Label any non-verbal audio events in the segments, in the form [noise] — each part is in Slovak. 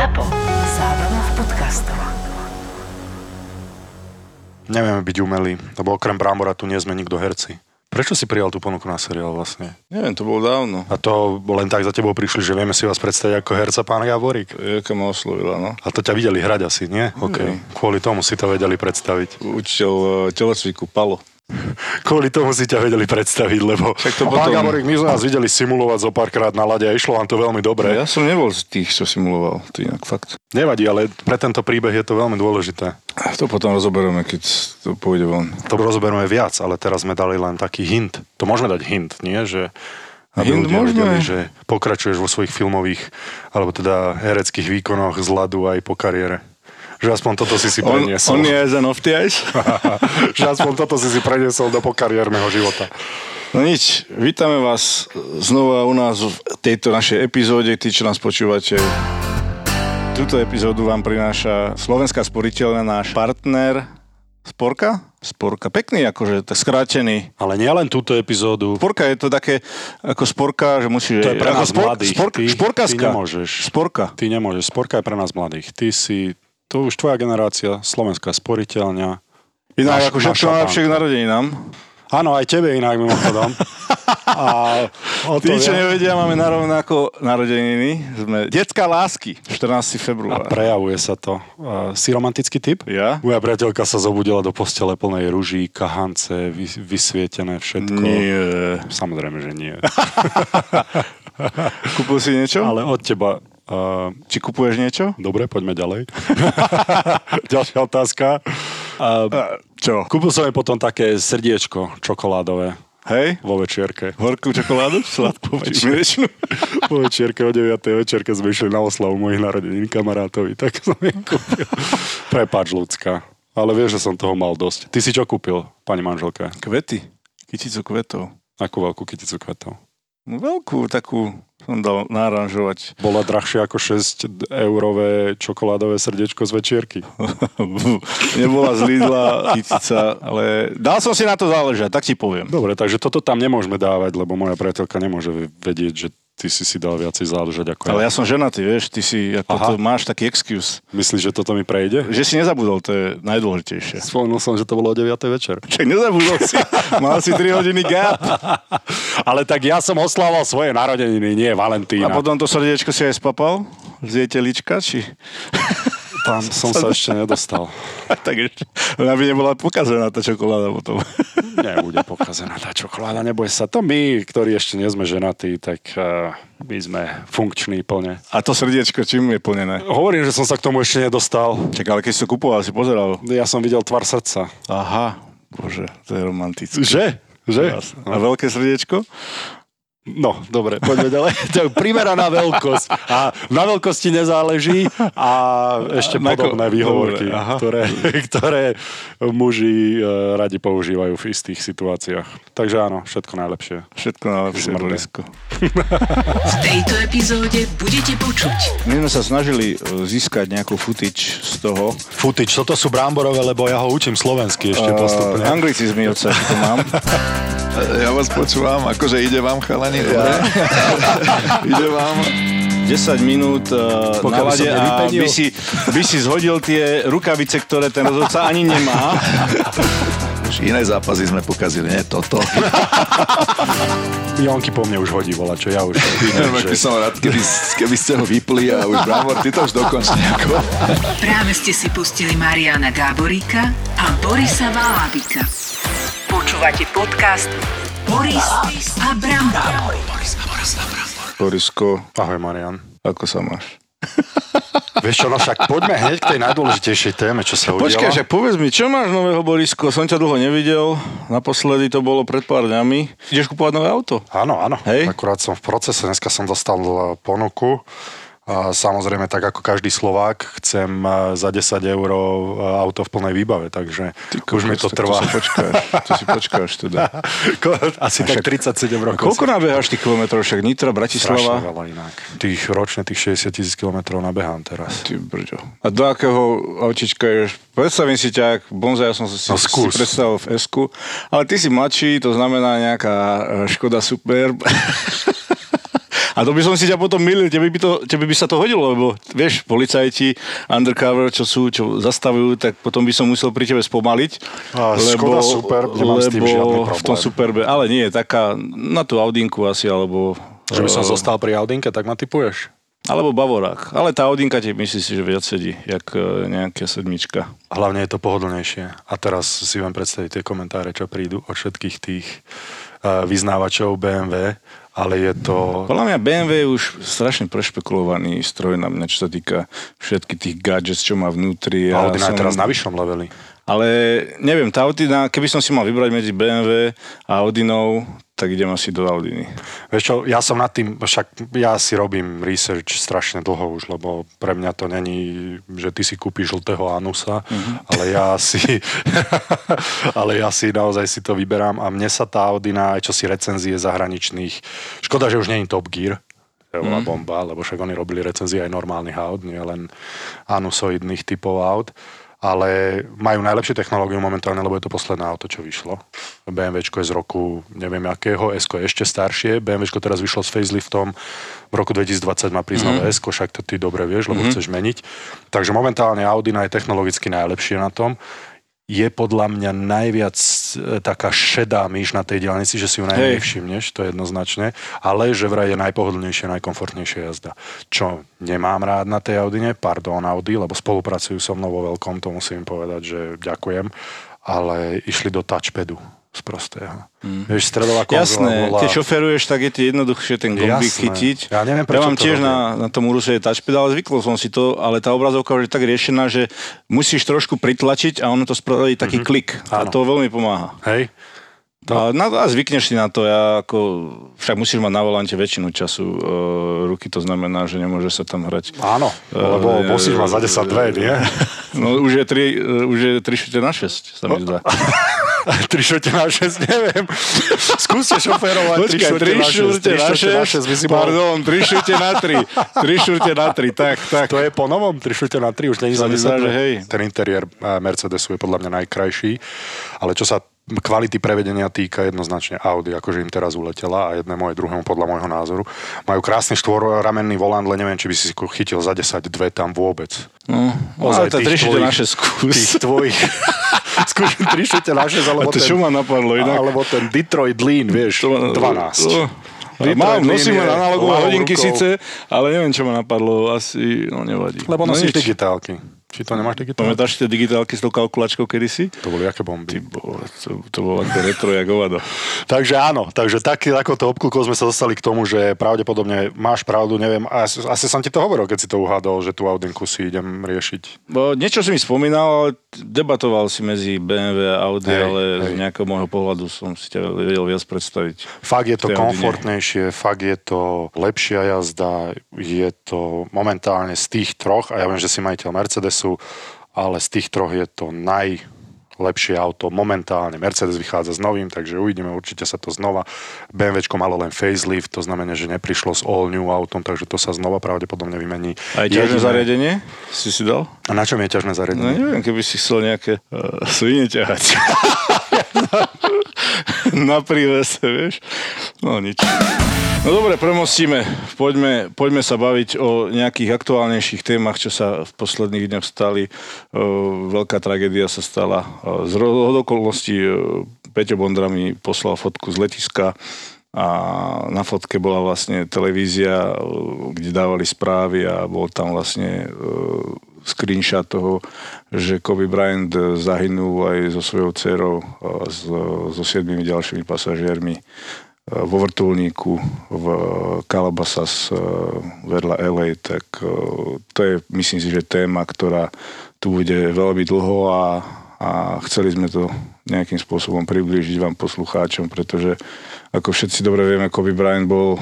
ZAPO. Zábrná v podcastov. Nevieme byť umelí, lebo okrem Brambora tu nie sme nikto herci. Prečo si prijal tú ponuku na seriál vlastne? Neviem, to bolo dávno. A to len tak za tebou prišli, že vieme si vás predstaviť ako herca pán Javorík. Jaká ma oslovila, no. A to ťa videli hrať asi, nie? OK. Kvôli tomu si to vedeli predstaviť. Učiteľ eh, telocviku Palo. Kvôli tomu si ťa vedeli predstaviť, lebo Však to pán potom- Javorík, my sme vás videli simulovať zo párkrát na lade a išlo vám to veľmi dobre. Ja som nebol z tých, čo simuloval, to inak fakt. Nevadí, ale pre tento príbeh je to veľmi dôležité. To potom rozoberieme, keď to pôjde von. To rozoberieme viac, ale teraz sme dali len taký hint. To môžeme dať hint, nie? Že aby Hint ľudia môžeme. vedeli, že pokračuješ vo svojich filmových alebo teda hereckých výkonoch z ľadu aj po kariére. Že aspoň toto si si On, preniesol. on je as an of the ice. [laughs] že aspoň toto si si preniesol do pokariérneho života. No nič, vítame vás znova u nás v tejto našej epizóde, tí, čo nás počúvate. Túto epizódu vám prináša Slovenská sporiteľná, náš partner Sporka? Sporka, pekný akože, tak skrátený. Ale nielen túto epizódu. Sporka je to také ako sporka, že musíš... To je pre ako nás mladých. Spork, Ty- šporkaska. ty nemôžeš. Sporka. Ty nemôžeš. Sporka je pre nás mladých. Ty si, to už tvoja generácia, slovenská sporiteľňa. Inak Naš- ako všetko najlepšie k narodeninám. Áno, aj tebe inak mimochodom. A o to Tí, čo nevedia, máme narovnako narodeniny. Sme detská lásky, 14. A február. prejavuje sa to. Uh, si romantický typ? Ja? Moja priateľka sa zobudila do postele plnej ruží, kahance, vy, vysvietené všetko. Nie. Samozrejme, že nie. [laughs] [laughs] Kúpil si niečo? Ale od teba... Uh, Či kupuješ niečo? dobre, poďme ďalej. [laughs] Ďalšia otázka. Uh, Čo? kúpil som jej potom také srdiečko čokoládové Hej? vo večierke. Horkú čokoládu? [laughs] Sladkú? či mliečnú? Po večierke o 9. večerke sme išli na oslavu mojich narodenín kamarátovi, tak som jej kúpil. [laughs] Prepač, ľudská. Ale vieš, že som toho mal dosť. Ty si čo kúpil, pani manželka? Kvety. Kyticu kvetov. Akú veľkú kyticu kvetov? No, veľkú takú som dal naranžovať. Bola drahšia ako 6 eurové čokoládové srdiečko z večierky. [laughs] Nebola z Lidla kytica, ale dal som si na to záležať, tak ti poviem. Dobre, takže toto tam nemôžeme dávať, lebo moja priateľka nemôže vedieť, že ty si si dal viacej záležať ako Ale ja. ja som ženatý, vieš, ty si, ako Aha. to máš taký excuse. Myslíš, že toto mi prejde? Že si nezabudol, to je najdôležitejšie. Spomenul som, že to bolo o 9. večer. [laughs] Čak nezabudol si, [laughs] mal si 3 hodiny gap. [laughs] Ale tak ja som oslával svoje narodeniny, nie Valentína. A potom to srdiečko si aj spapal? Z jej telička, či... Tam som sa ešte nedostal. [laughs] tak ešte, aby nebola pokazená tá čokoláda potom. [laughs] Nebude pokazená tá čokoláda, neboj sa. To my, ktorí ešte nie sme ženatí, tak uh, my sme funkční plne. A to srdiečko čím je plnené? Hovorím, že som sa k tomu ešte nedostal. Čak, ale keď si to kupoval, si pozeral. Ja som videl tvar srdca. Aha, bože, to je romantické. Že? Že? A veľké srdiečko? No, dobre, poďme ďalej. [laughs] To je primeraná veľkosť. A na veľkosti nezáleží a ešte A podobné výhovorky, Dobre, aha. ktoré, [laughs] ktoré muži eh, radi používajú v istých situáciách. Takže áno, všetko najlepšie. Všetko najlepšie. Borisko. V tejto epizóde budete počuť My sme sa snažili e, získať nejakú footage z toho. Futič, toto sú bramborové, lebo ja ho učím slovensky ešte postupne. Uh, anglicizmy od sa to mám. [laughs] Ja vás počúvam, akože ide vám chalani, dobre? [laughs] ide vám. 10 minút uh, na som a by si, by si zhodil tie rukavice, ktoré ten rozhodca ani nemá. [laughs] Už iné zápasy sme pokazili, nie toto. [laughs] Jonky po mne už hodí vola, čo ja už Neviem, aký že... som rád, keby, keby ste ho vypli a už Bramor, ty to už dokonč nejako. Práve ste si pustili Mariana Gáboríka a Borisa Valábika. Počúvate podcast Boris a Brambor. Borisko, Ahoj Marian. ako sa máš? [laughs] Vieš čo, no však poďme hneď k tej najdôležitejšej téme, čo sa udiala. Počkaj, však povedz mi, čo máš nového, Borisko? Som ťa dlho nevidel. Naposledy to bolo pred pár dňami. Ideš kúpovať nové auto? Áno, áno. Hej. Akurát som v procese, dneska som dostal ponuku. A samozrejme, tak ako každý Slovák, chcem eh, za 10 eur eh, auto v plnej výbave, takže už mi to trvá. To si počkáš, to si počkáš teda. [laughs] Asi tak 37 rokov. Koľko nabeháš tých kilometrov? Však Nitra, Strašne Bratislava? veľa inak. Tých ročne tých 60 tisíc kilometrov nabehám teraz. Ty brďo. A do akého autička ješ? Predstavím si ťa, Bonza, ja som si, No, si predstavil v s ale ty si mladší, to znamená nejaká e, Škoda Superb. [laughs] A to by som si ťa potom milil, tebe by, to, tebe by sa to hodilo, lebo vieš, policajti undercover, čo sú, čo zastavujú, tak potom by som musel pri tebe spomaliť. A Škoda Super, nemám s tým žiadny lebo v tom problém. Superbe, ale nie, taká na tú Audinku asi, alebo... Že by som eh, zostal pri Audinke, tak ma typuješ? Alebo Bavorák. Ale tá Audinka ti myslí si, že viac sedí, jak e, nejaká sedmička. Hlavne je to pohodlnejšie. A teraz si viem predstaviť tie komentáre, čo prídu od všetkých tých uh, vyznávačov BMW, ale je to... Podľa mňa BMW je už strašne prešpekulovaný stroj na mňa, čo sa týka všetkých tých gadgets, čo má vnútri. Ja Audina je som- teraz na vyššom leveli. Ale neviem, tá Audina, keby som si mal vybrať medzi BMW a Audinou, tak idem asi do Audiny. Vieš čo, ja som nad tým, však ja si robím research strašne dlho už, lebo pre mňa to není, že ty si kúpiš žltého Anusa, Mhm. ale ja [laughs] si [laughs] ale ja si naozaj si to vyberám a mne sa tá Audina, aj čo si recenzie zahraničných, škoda, že už je Top Gear, to bola Mhm. bomba, lebo však oni robili recenzie aj normálnych aut, nie len anusoidných typov aut ale majú najlepšiu technológiu momentálne, lebo je to posledné auto, čo vyšlo. BMW je z roku neviem akého, s je ešte staršie, BMW teraz vyšlo s faceliftom, v roku 2020 má prísť Mhm. nové S, však to ty dobre vieš, lebo chceš meniť. Takže momentálne Audina je technologicky najlepšie na tom. Je podľa mňa najviac e, taká šedá myš na tej diálnici, že si ju najmenej všimneš, to je jednoznačne, ale že vraj je najpohodlnejšia, najkomfortnejšia jazda. Čo nemám rád na tej Audine, pardon Audi, lebo spolupracujú so mnou vo veľkom, to musím povedať, že ďakujem, ale išli do touchpadu z prostého. Mm. Vieš, stredová konzola Jasné, bola... keď šoferuješ, tak je ti jednoduchšie ten gombík Jasné. chytiť. Ja neviem, ja prečo mám to tiež na, na tom Uruse je touchpad, ale zvykol som si to, ale tá obrazovka je tak riešená, že musíš trošku pritlačiť a ono to spraví taký mm-hmm. klik. A. Áno. to veľmi pomáha. Hej? To... A, na, a zvykneš si na to, ja ako, však musíš mať na volante väčšinu času e, ruky, to znamená, že nemôže sa tam hrať. Áno, lebo Eh, musíš mať za 10 dve, nie? [laughs] No už je 3, už je 3 na 6, sa mi zdá. [laughs] 3 švrte na 6, neviem. [laughs] Skúste šoférovať 3 Počkaj, 3 šurte na 6, by si pardon, 3 šurte na 3, 3 šurte na 3, tak, tak. To je po novom, 3 švrte na 3, už není za mi 10 zdá, dve. že hej. Ten interiér eh, Mercedesu je podľa mňa najkrajší, ale čo sa kvality prevedenia týka jednoznačne Audi, akože im teraz uletela a jednému aj druhému podľa môjho názoru. Majú krásny štvorramenný volant, ale neviem, či by si chytil za 10 dve tam vôbec. No, ale to 3 šurte na 6 skús. Tých tvojich... Skúšam 3 švrte na 6, A alebo to ten, ma napadlo inak? alebo ten Detroit Lean, vieš, 12. Oh. Detroit Mám, nosím len analogové hodinky rukou. síce, ale neviem, čo ma napadlo. Asi, no nevadí. Lebo no, nosíš nič. digitálky. Či to nemáš digitálky? Pamätáš tie digitálky s tou kalkulačkou kedysi? To boli aké bomby. Ty bole, to, to bolo ako retro, jak hovado. Takže áno, takže tak, takouto obkúkou sme sa dostali k tomu, že pravdepodobne máš pravdu, neviem, asi, asi som ti to hovoril, keď si to uhádol, že tú Audinku si idem riešiť. Bo niečo si mi spomínal, ale debatoval si medzi BMW a Audi, Hej, ale z hej. nejakého môjho pohľadu som si ťa vedel viac predstaviť. Fakt je to Audine. komfortnejšie, fakt je to lepšia jazda, je to momentálne z tých troch, a ja viem, že si majiteľ Mercedesu, ale z tých troch je to najlepšie auto momentálne. Mercedes vychádza s novým, takže uvidíme, určite sa to znova. BMWčko malo len facelift, to znamená, že neprišlo s all new autom, takže to sa znova pravdepodobne vymení. Aj ťažné Jediné- zariadenie si si dal? A na čom je ťažné No zariadenie? neviem, keby si chcel nejaké uh, svine ťahať. [laughs] Na prívese, vieš? No nič. No dobre, premostíme. Poďme, poďme sa baviť o nejakých aktuálnejších témach, čo sa v posledných dňoch stali. O, veľká tragédia sa stala. O, Z ro- od okolností o, Peťo Bondra mi poslal fotku z letiska a na fotke bola vlastne televízia, kde dávali správy a bol tam vlastne screenshot toho, že Kobe Bryant zahynul aj so svojou dcerou so, so siedmými ďalšími pasažiermi e, vo vrtulníku v Calabasas e, vedľa LA, tak e, to je, myslím si, že téma, ktorá tu bude veľmi dlho a, a chceli sme to nejakým spôsobom priblížiť vám poslucháčom, pretože ako všetci dobre vieme, Kobe Bryant bol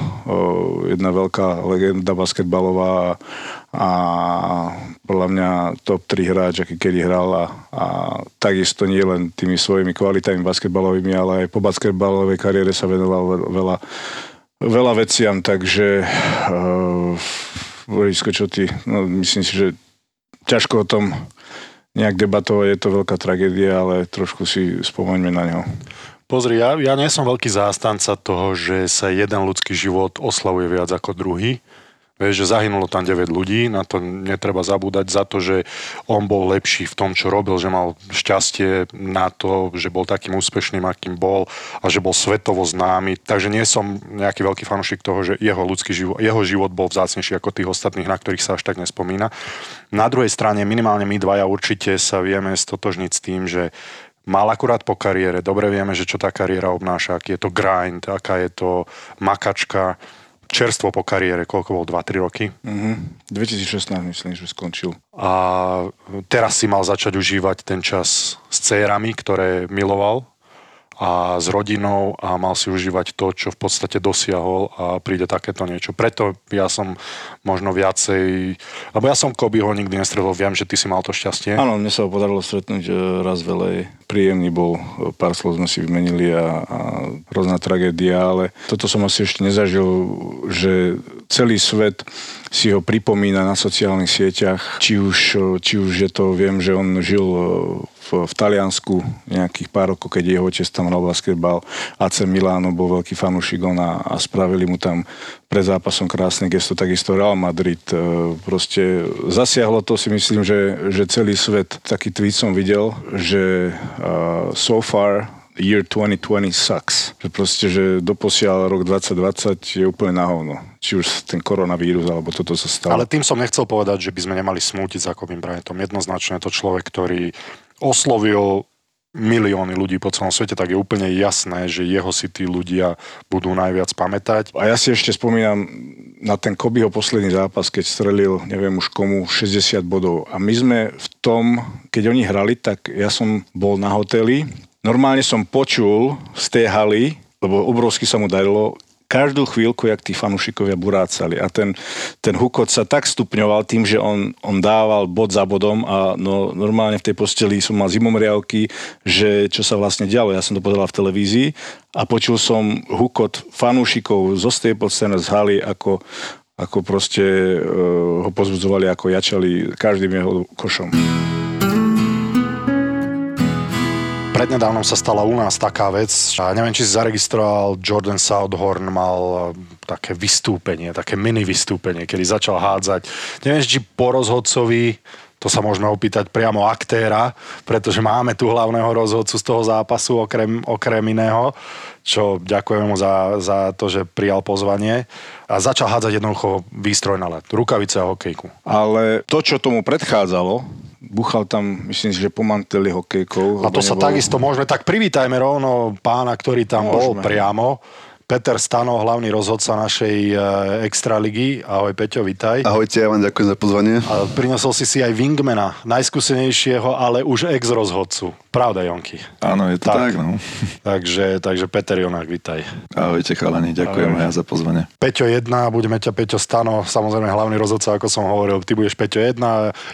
jedna veľká legenda basketbalová a, podľa mňa top 3 hráč, aký kedy hral a, a takisto nie len tými svojimi kvalitami basketbalovými, ale aj po basketbalovej kariére sa venoval ve- veľa, veľa veciam, takže uh, Borisko, čo ty, no, myslím si, že ťažko o tom nejak debatovať, je to veľká tragédia, ale trošku si spomeňme na neho. Pozri, ja, ja nie som veľký zástanca toho, že sa jeden ľudský život oslavuje viac ako druhý. Vieš, že zahynulo tam 9 ľudí, na to netreba zabúdať za to, že on bol lepší v tom, čo robil, že mal šťastie na to, že bol takým úspešným, akým bol a že bol svetovo známy. Takže nie som nejaký veľký fanúšik toho, že jeho ľudský život, jeho život bol vzácnejší ako tých ostatných, na ktorých sa až tak nespomína. Na druhej strane minimálne my dvaja určite sa vieme stotožniť s tým, že mal akurát po kariére. Dobre vieme, že čo tá kariéra obnáša, aký je to grind, aká je to makačka čerstvo po kariére, koľko bol, 2-3 roky. Mm-hmm. 2016 myslím, že skončil. A teraz si mal začať užívať ten čas s cérami, ktoré miloval a s rodinou a mal si užívať to, čo v podstate dosiahol a príde takéto niečo. Preto ja som možno viacej, lebo ja som Kobyho nikdy nestretol, viem, že ty si mal to šťastie. Áno, mne sa ho podarilo stretnúť e, raz veľa. Príjemný bol, e, pár slov sme si vymenili a, a hrozná tragédia, ale toto som asi ešte nezažil, že celý svet si ho pripomína na sociálnych sieťach. Či už, či už je to, viem, že on žil e, v, Taliansku nejakých pár rokov, keď jeho otec tam hral basketbal. AC Milano bol veľký fanúšik a, a spravili mu tam pred zápasom krásne gesto, takisto Real Madrid. E, proste zasiahlo to si myslím, že, že celý svet taký tweet som videl, že uh, so far year 2020 sucks. Že proste, že doposiaľ rok 2020 je úplne na hovno. Či už ten koronavírus, alebo toto sa stalo. Ale tým som nechcel povedať, že by sme nemali smútiť za Kobim Bryantom. Jednoznačne je to človek, ktorý oslovil milióny ľudí po celom svete, tak je úplne jasné, že jeho si tí ľudia budú najviac pamätať. A ja si ešte spomínam na ten Kobyho posledný zápas, keď strelil, neviem už komu, 60 bodov. A my sme v tom, keď oni hrali, tak ja som bol na hoteli, normálne som počul z tej haly, lebo obrovsky sa mu darilo, každú chvíľku, jak tí fanúšikovia burácali. A ten, ten hukot sa tak stupňoval tým, že on, on dával bod za bodom a no, normálne v tej posteli som mal zimomriavky, že čo sa vlastne dialo. Ja som to pozeral v televízii a počul som hukot fanúšikov zo Staples Center z haly, ako, ako proste uh, ho pozbudzovali, ako jačali každým jeho košom. Prednedávnom sa stala u nás taká vec, a neviem, či si zaregistroval, Jordan Southorn mal e, také vystúpenie, také mini vystúpenie, kedy začal hádzať, neviem, či po rozhodcovi, to sa môžeme opýtať priamo aktéra, pretože máme tu hlavného rozhodcu z toho zápasu, okrem, okrem iného, čo ďakujem mu za, za to, že prijal pozvanie. A začal hádzať jednoducho výstroj na let, rukavice a hokejku. Ale to, čo tomu predchádzalo, buchal tam, myslím si, že po manteli hokejkou. A to sa nebol... takisto môžeme, tak privítajme rovno pána, ktorý tam môžeme. bol priamo. Peter Stano, hlavný rozhodca našej e, extraligy. Ahoj Peťo, vitaj. Ahojte, ja vám ďakujem za pozvanie. A prinosol si si aj Wingmana, najskúsenejšieho, ale už ex-rozhodcu. Pravda, Jonky? Áno, je to tak, tak no. Takže, takže Peter Jonák, vitaj. Ahojte chalani, ďakujem aj za pozvanie. Peťo 1, budeme ťa Peťo Stano, samozrejme hlavný rozhodca, ako som hovoril, ty budeš Peťo 1,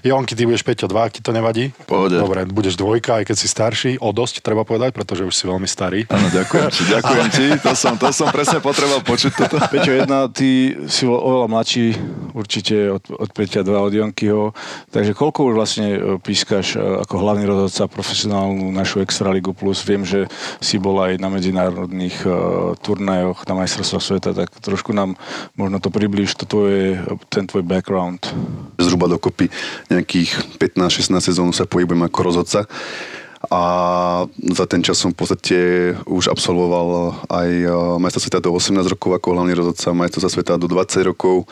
Jonky, ty budeš Peťo 2, ti to nevadí? Pohode. Dobre, budeš dvojka, aj keď si starší, o dosť treba povedať, pretože už si veľmi starý. Áno, ďakujem ti, ďakujem ti, to som, to som som presne potreboval počuť toto. [laughs] Peťo, jedna, ty si oveľa mladší, určite od, od Peťa 2, od Jonkyho. Takže koľko už vlastne e, pískaš e, ako hlavný rozhodca profesionálnu našu Extraligu Plus? Viem, že si bol aj na medzinárodných uh, turnajoch, na majstrovstvách sveta, tak trošku nám možno to približ, to tvoje, ten tvoj background. Zhruba dokopy nejakých 15-16 sezón sa pohybujem ako rozhodca a za ten čas som v podstate už absolvoval aj eh, majstra sveta do 18 rokov ako hlavný rozhodca, majstra sveta do 20 rokov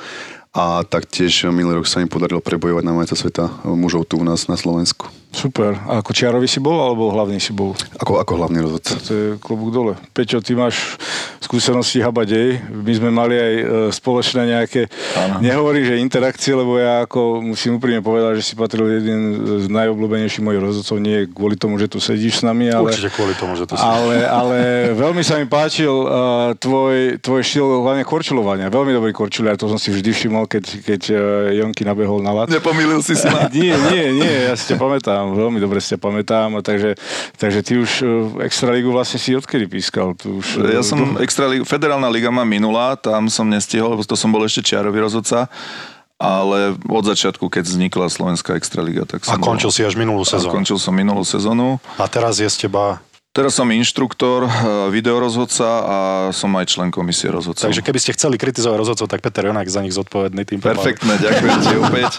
a taktiež minulý rok sa mi podarilo prebojovať na majstra sveta mužov tu u nás na Slovensku. Super. A ako čiarový si bol, alebo hlavný si bol? Ako, ako hlavný rozhodca. To je klobúk dole. Peťo, ty máš skúsenosti habadej. My sme mali aj e, spoločné nejaké, ano. nehovorím, že interakcie, lebo ja ako musím úprimne povedať, že si patril jeden z najobľúbenejších mojich rozhodcov, nie kvôli tomu, že tu sedíš s nami, ale... Určite kvôli tomu, že tu sedíš. Ale, ale [laughs] veľmi sa mi páčil uh, tvoj, tvoj štýl hlavne korčulovania. Veľmi dobrý korčuliar, to som si vždy všimol, keď, keď uh, Jonky nabehol na lat. Nepomýlil si sa. [laughs] nie, nie, nie, ja si ťa pamätám veľmi dobre si ťa pamätám, takže, takže ty už e, Extraligu vlastne si odkedy pískal? Tu už, e, ja som Extraligu, Federálna liga ma minula, tam som nestihol, lebo to som bol ešte čiarový rozhodca ale od začiatku, keď vznikla Slovenská extraliga, tak som... A končil bol, si až minulú sezónu. končil som minulú sezónu. A teraz je z teba Teraz som inštruktor, eh, videorozhodca a som aj člen komisie rozhodcov. Takže keby ste chceli kritizovať rozhodcov, tak Peter Jonák za nich zodpovedný tým pádom. Perfektné, ďakujem ti opäť.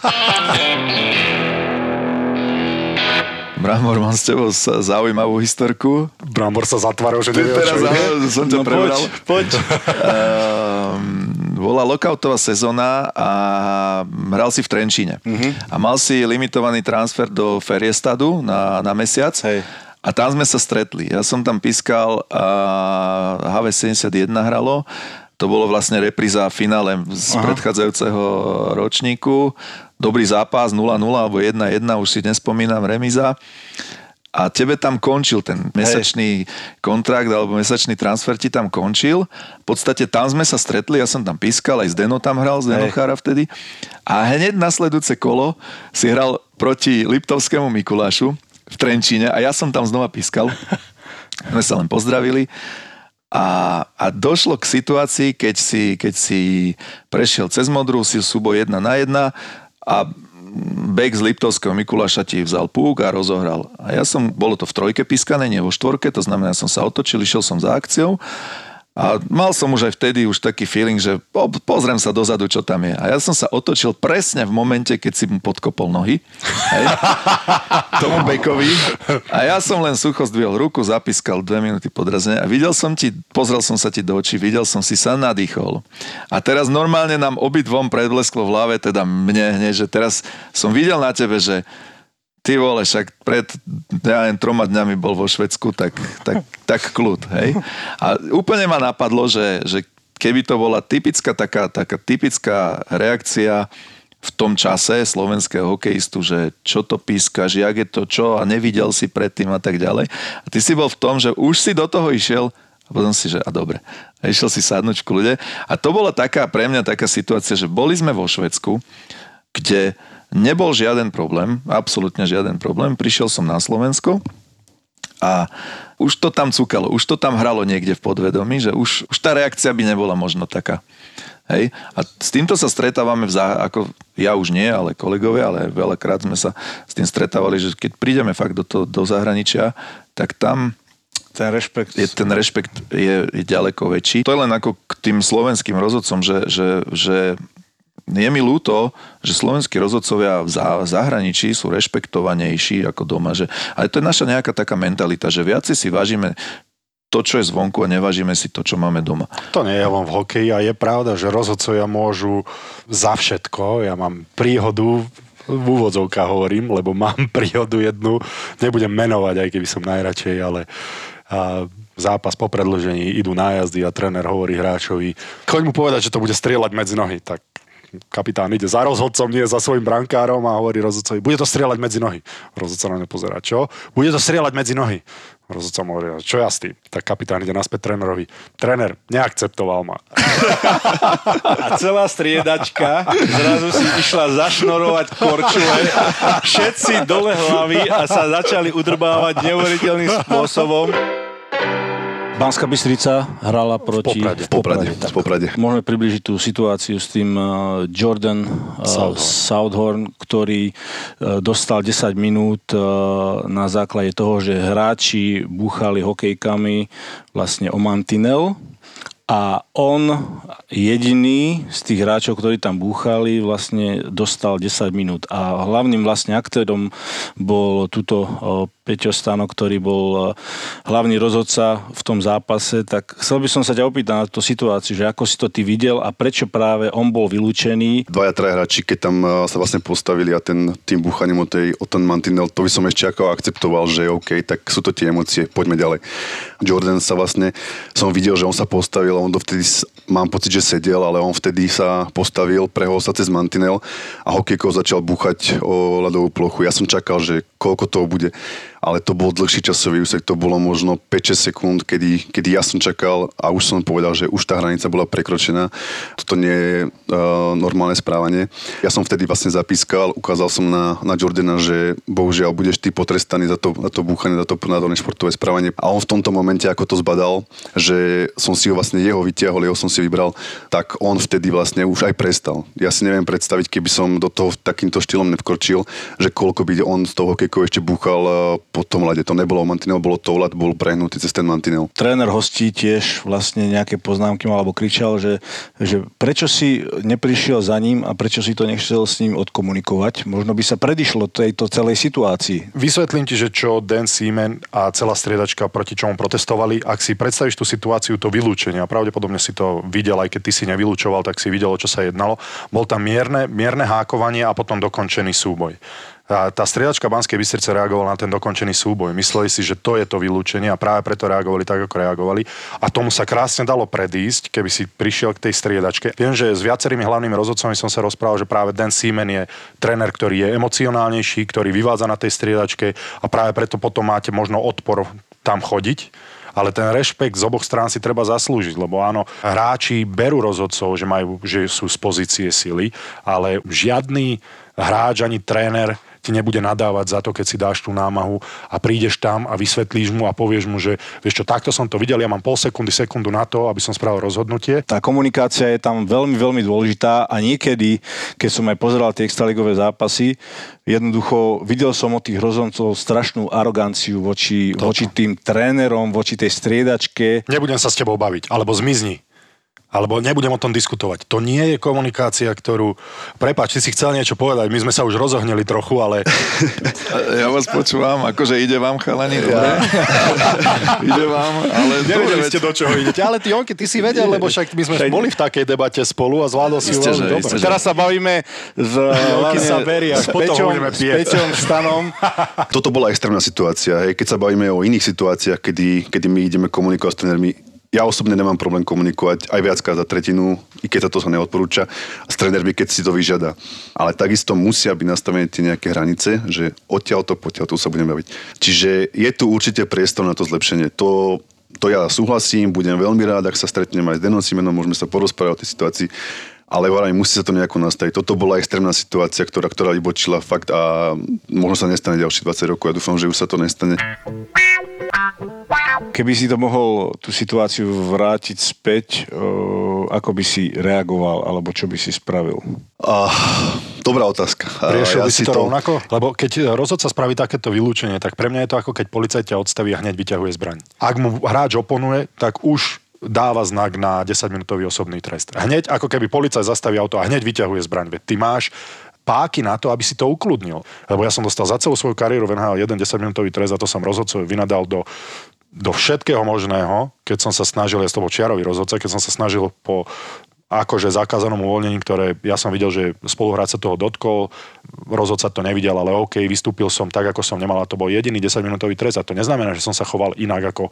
Bramor, mám s tebou zaujímavú historku. Brambor sa zatváral, že nevie, Teraz čo áno, som ťa No prebral. poď, poď. Ehm, bola lockoutová sezóna a hral si v Trenčíne. A mal si limitovaný transfer do Feriestadu na, na mesiac. Hej. A tam sme sa stretli. Ja som tam pískal a HV71 hralo. To bolo vlastne repríza finále z Aha. predchádzajúceho ročníku. Dobrý zápas 0-0 alebo 1-1, už si nespomínam, remiza. A tebe tam končil ten mesačný kontrakt alebo mesačný transfer ti tam končil. V podstate tam sme sa stretli, ja som tam pískal, aj Zdeno tam hral, Zdeno Hej. Chára vtedy. A hneď nasledujúce kolo si hral proti Liptovskému Mikulášu v Trenčíne a ja som tam znova pískal. sme sa len pozdravili. A, a došlo k situácii, keď si, keď si prešiel cez modrú, si súboj 1 na 1 a Bek z Liptovského Mikuláša ti vzal púk a rozohral. A ja som, bolo to v trojke pískané, nie vo štvorke, to znamená, som sa otočil, išiel som za akciou a mal som už aj vtedy už taký feeling, že po, pozriem sa dozadu, čo tam je. A ja som sa otočil presne v momente, keď si mu podkopol nohy. Hej? [laughs] Tomu Bekovi. A ja som len sucho zdvihol ruku, zapískal dve minúty podrazne a videl som ti, pozrel som sa ti do očí, videl som si sa nadýchol. A teraz normálne nám obidvom predblesklo v hlave, teda mne hneď, že teraz som videl na tebe, že ty vole, však pred, ja neviem, troma dňami bol vo Švedsku, tak, tak, tak kľud, hej. A úplne ma napadlo, že, že keby to bola typická taká, taká typická reakcia v tom čase slovenského hokejistu, že čo to pískaš, jak je to čo a nevidel si predtým a tak ďalej. A ty si bol v tom, že už si do toho išiel a potom si, že a dobre. A išiel si sadnúť v kľude. A to bola taká pre mňa taká situácia, že boli sme vo Švedsku, kde nebol žiaden problém, absolútne žiaden problém. Prišiel som na Slovensko a už to tam cukalo, už to tam hralo niekde v podvedomí, že už, už tá reakcia by nebola možno taká. Hej? A s týmto sa stretávame, v zá... ako ja už nie, ale kolegovia, ale veľakrát sme sa s tým stretávali, že keď prídeme fakt do, to, do zahraničia, tak tam Ten rešpekt. je, ten rešpekt je, je ďaleko väčší. To je len ako k tým slovenským rozhodcom, že, že, že je mi ľúto, že slovenskí rozhodcovia v zahraničí sú rešpektovanejší ako doma. Že, ale to je naša nejaká taká mentalita, že viac si vážime to, čo je zvonku a nevážime si to, čo máme doma. To nie je len v hokeji a je pravda, že rozhodcovia môžu za všetko. Ja mám príhodu, v úvodzovkách hovorím, lebo mám [laughs] príhodu jednu, nebudem menovať, aj keby som najradšej, ale a, zápas po predložení, idú nájazdy a tréner hovorí hráčovi, choď mu povedať, že to bude strieľať medzi nohy, tak kapitán ide za rozhodcom, nie za svojim brankárom a hovorí rozhodcovi, bude to strieľať medzi nohy. Rozhodca na ňo čo? Bude to strieľať medzi nohy. Rozhodca mu hovorí, čo ja s tým? Tak kapitán ide naspäť trénerovi. Tréner, neakceptoval ma. A celá striedačka zrazu si išla zašnorovať korčule. Všetci dole hlavy a sa začali udrbávať neuveriteľným spôsobom. Banská Bystrica hrala proti... Poprade. V Poprade, v Poprade. Môžeme približiť tú situáciu s tým uh, Jordan uh, Southorn. Southorn, ktorý uh, dostal 10 minút na základe toho, že hráči búchali hokejkami vlastne o mantinel a on jediný z tých hráčov, ktorí tam búchali, vlastne dostal 10 minút. A hlavným vlastne aktérom bol túto Peťo Stano, ktorý bol o, hlavný rozhodca v tom zápase. Tak chcel by som sa ťa opýtať na tú situáciu, že ako si to ty videl a prečo práve on bol vylúčený. Dvaja, traja hráči, keď tam eh, sa vlastne postavili a ten tým búchaním o, tej, o ten mantinel, to by som ešte ako akceptoval, že OK, tak sú to tie emócie, poďme ďalej. Jordan sa vlastne, som videl, že on sa postavil a on dovtedy, mám pocit, že sedel, ale on vtedy sa postavil, prehol sa cez mantinel a hokejkov začal búchať o ľadovú plochu. Ja som čakal, že koľko toho bude ale to bol dlhší časový úsek, to bolo možno 5-6 sekúnd, kedy, kedy ja som čakal a už som povedal, že už tá hranica bola prekročená. Toto nie je uh, normálne správanie. Ja som vtedy vlastne zapískal, ukázal som na, na Jordana, že bohužiaľ budeš ty potrestaný za to, za to búchanie, za to nádorné športové správanie. A on v tomto momente, ako to zbadal, že som si ho vlastne jeho vytiahol, jeho som si vybral, tak on vtedy vlastne už aj prestal. Ja si neviem predstaviť, keby som do toho takýmto štýlom nevkročil, že koľko by on z toho hokejkov ešte búchal uh, po tom lade. To nebolo mantinel, bolo to lad, bol prehnutý cez ten mantinel. Tréner hostí tiež vlastne nejaké poznámky mal, alebo kričal, že, že prečo si neprišiel za ním a prečo si to nechcel s ním odkomunikovať. Možno by sa predišlo tejto celej situácii. Vysvetlím ti, že čo Dan Seaman a celá striedačka proti čomu protestovali. Ak si predstavíš tú situáciu, to vylúčenie, a pravdepodobne si to videl, aj keď ty si nevylúčoval, tak si videl, o čo sa jednalo. Bol tam mierne, mierne hákovanie a potom dokončený súboj. A tá striedačka Banskej Bystrice reagovala na ten dokončený súboj. Mysleli si, že to je to vylúčenie a práve preto reagovali tak, ako reagovali. A tomu sa krásne dalo predísť, keby si prišiel k tej striedačke. Viem, že s viacerými hlavnými rozhodcami som sa rozprával, že práve Dan Seaman je tréner, ktorý je emocionálnejší, ktorý vyvádza na tej striedačke a práve preto potom máte možno odpor tam chodiť ale ten rešpekt z oboch strán si treba zaslúžiť, lebo áno, hráči berú rozhodcov, že, majú, že sú z pozície sily, ale žiadny hráč ani tréner ti nebude nadávať za to, keď si dáš tú námahu a prídeš tam a vysvetlíš mu a povieš mu, že vieš čo, takto som to videl, ja mám pol sekundy, sekundu na to, aby som spravil rozhodnutie. Tá komunikácia je tam veľmi, veľmi dôležitá a niekedy, keď som aj pozeral tie extraligové zápasy, jednoducho videl som od tých rozhodcov strašnú aroganciu voči, voči tým trénerom, voči tej striedačke. Nebudem sa s tebou baviť, alebo zmizni alebo nebudem o tom diskutovať. To nie je komunikácia, ktorú... Prepač, ty si chcel niečo povedať, my sme sa už rozohneli trochu, ale... [laughs] Ja vás počúvam, akože ide vám, chalani, dobre? Ja. [laughs] ide vám, ale... Nevedeli ste, do čoho idete, ale ty, Jonky, ty si vedel, lebo však my sme boli v takej debate spolu a zvládol si Ste, veľmi dobre. Teraz sa bavíme s, [laughs] Jonky sa verí, s, Peťom, s. Peťom Stanom. Toto bola extrémna situácia. Hej. Keď sa bavíme o iných situáciách, kedy, kedy my ideme komunikovať s trénermi, ja osobne nemám problém komunikovať aj viackrát za tretinu, i keď sa to sa neodporúča, s trénermi, keď si to vyžiada. Ale takisto musia byť nastavené tie nejaké hranice, že odtiaľ to, potiaľ tu sa budeme baviť. Čiže je tu určite priestor na to zlepšenie. To, to ja súhlasím, budem veľmi rád, ak sa stretnem aj s Denom Simenom, môžeme sa porozprávať o tej situácii. Ale hovorím, musí sa to nejako nastaviť. Toto bola extrémna situácia, ktorá, ktorá vybočila fakt a možno sa nestane ďalších 20 rokov. Ja dúfam, že už sa to nestane. Keby si to mohol tú situáciu vrátiť späť, o, ako by si reagoval, alebo čo by si spravil? Uh, dobrá otázka. A Riešil by si to, to rovnako? Lebo keď rozhodca spraví takéto vylúčenie, tak pre mňa je to ako keď policajt ťa odstaví a hneď vyťahuje zbraň. Ak mu hráč oponuje, tak už dáva znak na 10-minútový osobný trest. Hneď ako keby policajt zastaví auto a hneď vyťahuje zbraň. Veď ty máš páky na to, aby si to ukludnil. Lebo ja som dostal za celú svoju kariéru v NHL jeden 10-minútový trest a to som rozhodcovi vynadal do do všetkého možného, keď som sa snažil, ja to bol čiarový rozhodca, keď som sa snažil po akože zakázanom uvoľnení, ktoré ja som videl, že spoluhráč sa toho dotkol, rozhodca to nevidel, ale OK, vystúpil som tak, ako som nemal a to bol jediný 10-minútový trest a to neznamená, že som sa choval inak ako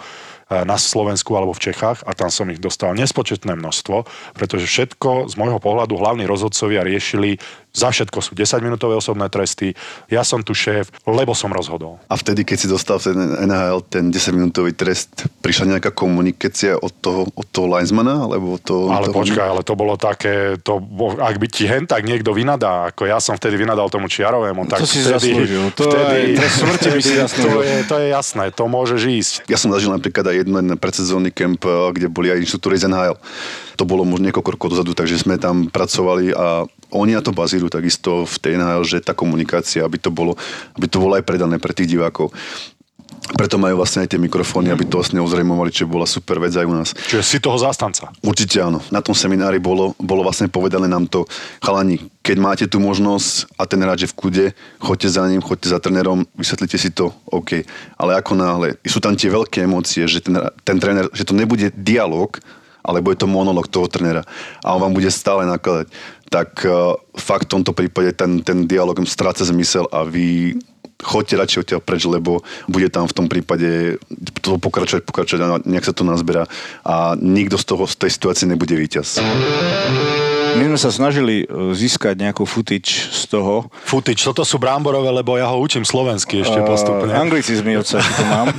na Slovensku alebo v Čechách a tam som ich dostal nespočetné množstvo, pretože všetko z môjho pohľadu hlavní rozhodcovia riešili za všetko sú 10-minútové osobné tresty, ja som tu šéf, lebo som rozhodol. A vtedy, keď si dostal ten NHL ten 10-minútový trest, prišla nejaká komunikácia od toho, od toho linesmana? Alebo od toho, Ale toho... počkaj, ale to bolo také, to, ak by ti hen tak niekto vynadá, ako ja som vtedy vynadal tomu Čiarovému, tak To si vtedy, zaslúžil. To vtedy, aj trest smrti by si vtedy- [laughs] zaslúžil. To je, to je jasné, to môžeš ísť. Ja som zažil napríklad aj jeden predsezónny kemp, eh, kde boli aj inštruktúry z NHL. To bolo možno niekoľko rokov dozadu, takže sme tam pracovali a oni na to bazírujú takisto v tej NHL, že tá komunikácia, aby to bolo, aby to bolo aj predané pre tých divákov. Preto majú vlastne aj tie mikrofóny, aby to vlastne ozrejmovali, čo bola super vec aj u nás. Čiže si toho zastanca. Určite áno. Na tom seminári bolo, bolo vlastne povedané nám to, chalani, keď máte tú možnosť a ten hráč je v kľude, choďte za ním, choďte za trénerom, vysvetlite si to, OK. Ale ako náhle, sú tam tie veľké emócie, že ten, ten tréner, že to nebude dialog, ale bude to monolog toho trénera a on vám bude stále nakladať, tak uh, fakt v tomto prípade ten, ten dialog stráca zmysel a vy choďte radšej odtiaľ preč, lebo bude tam v tom prípade to pokračovať, pokračovať a nejak sa to nazberá a nikto z toho, z tej situácie nebude víťaz. My sme sa snažili e, získať nejakú footage z toho. Futič, toto sú bramborové, lebo ja ho učím slovensky ešte postupne. Uh, anglicizmy od to mám.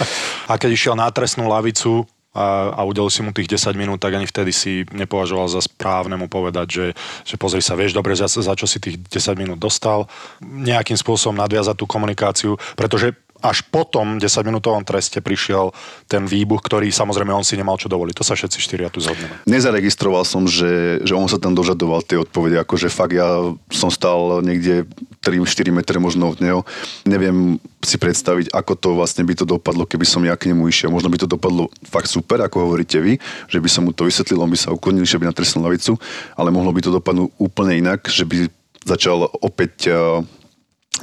[laughs] A keď išiel na trestnú lavicu a, a udelil si mu tých 10 minút, tak ani vtedy si nepovažoval za správne mu povedať, že, že pozri sa, vieš dobre, za, za čo si tých 10 minút dostal. Nejakým spôsobom nadviazať tú komunikáciu, pretože až po tom 10-minútovom treste prišiel ten výbuch, ktorý samozrejme on si nemal čo dovoliť. To sa všetci štyria tu zhodneme. Nezaregistroval som, že, že on sa tam dožadoval tie odpovede, akože fakt ja som stal niekde 3-4 metre možno od neho. Neviem si predstaviť, ako to vlastne by to dopadlo, keby som ja k nemu išiel. Možno by to dopadlo fakt super, ako hovoríte vy, že by som mu to vysvetlil, on by sa uklonil, že by na trestnú lavicu, ale mohlo by to dopadnúť úplne inak, že by začal opäť uh,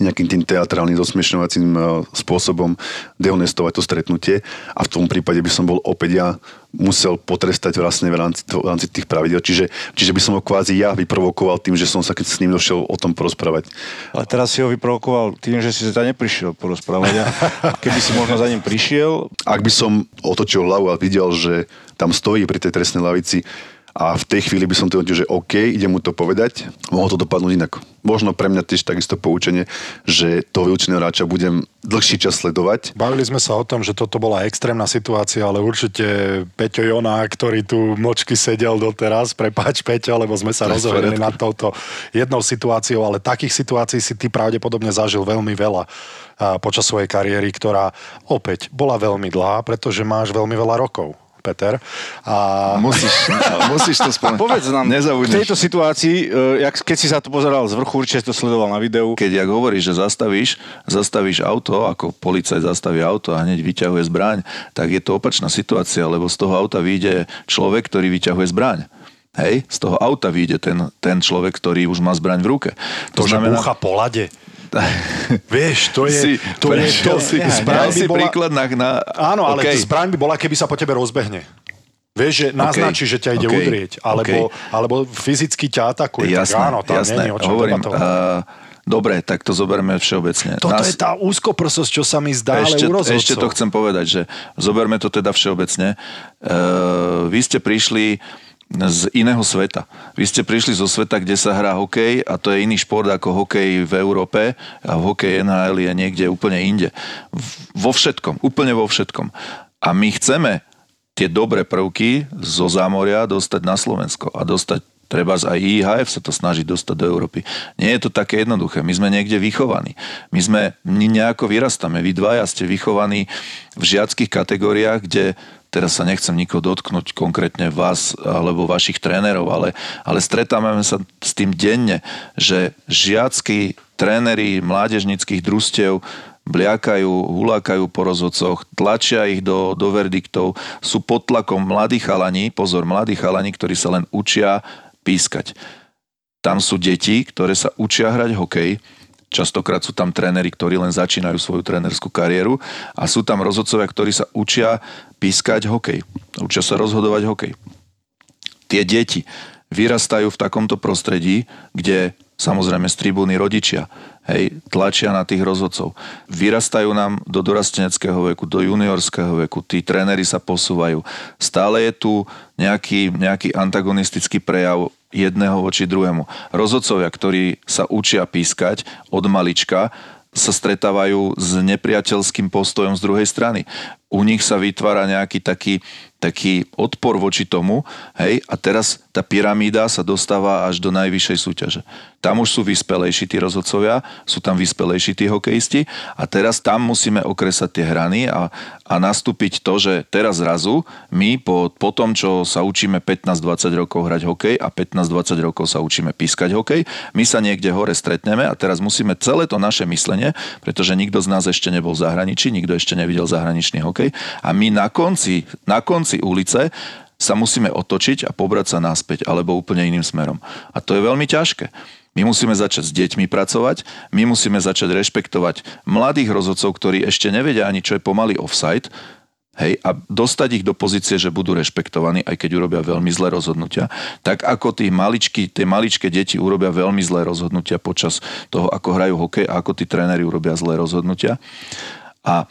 nejakým tým teatrálnym zosmiešňovacím e, spôsobom dehonestovať to stretnutie a v tom prípade by som bol opäť ja musel potrestať vlastne v rámci, v rámci tých pravidel. Čiže, čiže by som ho kvázi ja vyprovokoval tým, že som sa s ním došiel o tom porozprávať. Ale teraz si ho vyprovokoval tým, že si sa neprišiel porozprávať. A keby si možno za ním prišiel... Ak by som otočil hlavu a videl, že tam stojí pri tej trestnej lavici a v tej chvíli by som to že OK, idem mu to povedať, mohlo to dopadnúť inak. Možno pre mňa tiež takisto poučenie, že toho vyučeného hráča budem dlhší čas sledovať. Bavili sme sa o tom, že toto bola extrémna situácia, ale určite Peťo Jona, ktorý tu močky sedel doteraz, prepáč Peťo, lebo sme sa rozhovorili nad touto jednou situáciou, ale takých situácií si ty pravdepodobne zažil veľmi veľa počas svojej kariéry, ktorá opäť bola veľmi dlhá, pretože máš veľmi veľa rokov. Peter. A... Musíš, musíš to spomenúť. Povedz nám, Nezabudneš. v tejto situácii, e, jak, keď si sa to pozeral z vrchu, určite to sledoval na videu. Keď jak hovoríš, že zastavíš, zastavíš auto, ako policajt zastaví auto a hneď vyťahuje zbraň, tak je to opačná situácia, lebo z toho auta vyjde človek, ktorý vyťahuje zbraň. Hej, z toho auta vyjde ten, ten človek, ktorý už má zbraň v ruke. To, to znamená... že po lade. [laughs] Vieš, to je... Si, to je to, si, zbraň si bola, príklad na... na áno, ale okay. zbraň by bola, keby sa po tebe rozbehne. Vieš, že naznačí, okay. že ťa ide okay. udrieť, alebo, okay. alebo fyzicky ťa atakuje. Jasné, tak áno, tam jasné. není o čom Hovorím, uh, Dobre, tak to zoberme všeobecne. Toto Nás... je tá úzkoprsosť, čo sa mi zdá, ešte, ale Ešte to chcem povedať, že zoberme to teda všeobecne. Uh, vy ste prišli z iného sveta. Vy ste prišli zo sveta, kde sa hrá hokej a to je iný šport ako hokej v Európe a hokej NHL je niekde úplne inde. Vo všetkom, úplne vo všetkom. A my chceme tie dobré prvky zo zámoria dostať na Slovensko a dostať Treba aj IHF sa to snaží dostať do Európy. Nie je to také jednoduché. My sme niekde vychovaní. My sme nejako vyrastáme. Vy dvaja ste vychovaní v žiackých kategóriách, kde teraz sa nechcem nikoho dotknúť konkrétne vás alebo vašich trénerov, ale, ale stretávame sa s tým denne, že žiackí tréneri mládežnických družstiev bliakajú, hulákajú po rozhodcoch, tlačia ich do, do verdiktov, sú pod tlakom mladí chalani, pozor, mladí chalani, ktorí sa len učia pískať. Tam sú deti, ktoré sa učia hrať hokej, Častokrát sú tam tréneri, ktorí len začínajú svoju trénerskú kariéru a sú tam rozhodcovia, ktorí sa učia pískať hokej. Učia sa rozhodovať hokej. Tie deti vyrastajú v takomto prostredí, kde samozrejme z tribúny rodičia, hej, tlačia na tých rozhodcov. Vyrastajú nám do dorasteneckého veku, do juniorského veku, tí tréneri sa posúvajú. Stále je tu nejaký, nejaký antagonistický prejav jedného voči druhému. Rozhodcovia, ktorí sa učia pískať od malička, sa stretávajú s nepriateľským postojom z druhej strany. U nich sa vytvára nejaký taký taký odpor voči tomu, hej, a teraz tá pyramída sa dostáva až do najvyššej súťaže. Tam už sú vyspelejší tí rozhodcovia, sú tam vyspelejší tí hokejisti a teraz tam musíme okresať tie hrany a, a nastúpiť to, že teraz zrazu my po, po tom, čo sa učíme 15-20 rokov hrať hokej a 15-20 rokov sa učíme pískať hokej, my sa niekde hore stretneme a teraz musíme celé to naše myslenie, pretože nikto z nás ešte nebol v zahraničí, nikto ešte nevidel zahraničný hokej a my na konci, na konci ulice sa musíme otočiť a pobrať sa naspäť alebo úplne iným smerom. A to je veľmi ťažké. My musíme začať s deťmi pracovať, my musíme začať rešpektovať mladých rozhodcov, ktorí ešte nevedia ani, čo je pomaly offside, hej, a dostať ich do pozície, že budú rešpektovaní, aj keď urobia veľmi zlé rozhodnutia. Tak ako tí maličky, tie maličké deti urobia veľmi zlé rozhodnutia počas toho, ako hrajú hokej a ako tí tréneri urobia zlé rozhodnutia. A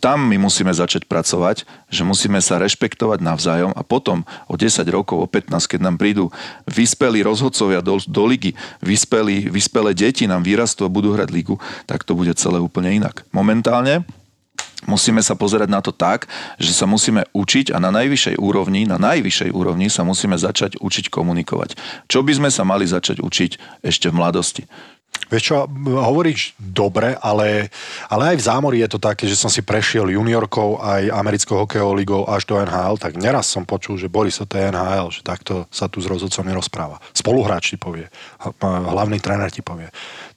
tam my musíme začať pracovať, že musíme sa rešpektovať navzájom a potom o 10 rokov, o 15, keď nám prídu vyspelí rozhodcovia do, do ligy, vyspelí, vyspelé deti nám vyrastú a budú hrať ligu, tak to bude celé úplne inak. Momentálne musíme sa pozerať na to tak, že sa musíme učiť a na najvyššej úrovni, na najvyššej úrovni sa musíme začať učiť komunikovať. Čo by sme sa mali začať učiť ešte v mladosti? Vieš čo, hovoríš dobre, ale, ale aj v zámori je to také, že som si prešiel juniorkou aj americkou hokejovou ligou až do NHL, tak neraz som počul, že Boris, to je NHL, že takto sa tu s rozhodcom nerozpráva. Spoluhráč ti povie, hlavný tréner ti povie.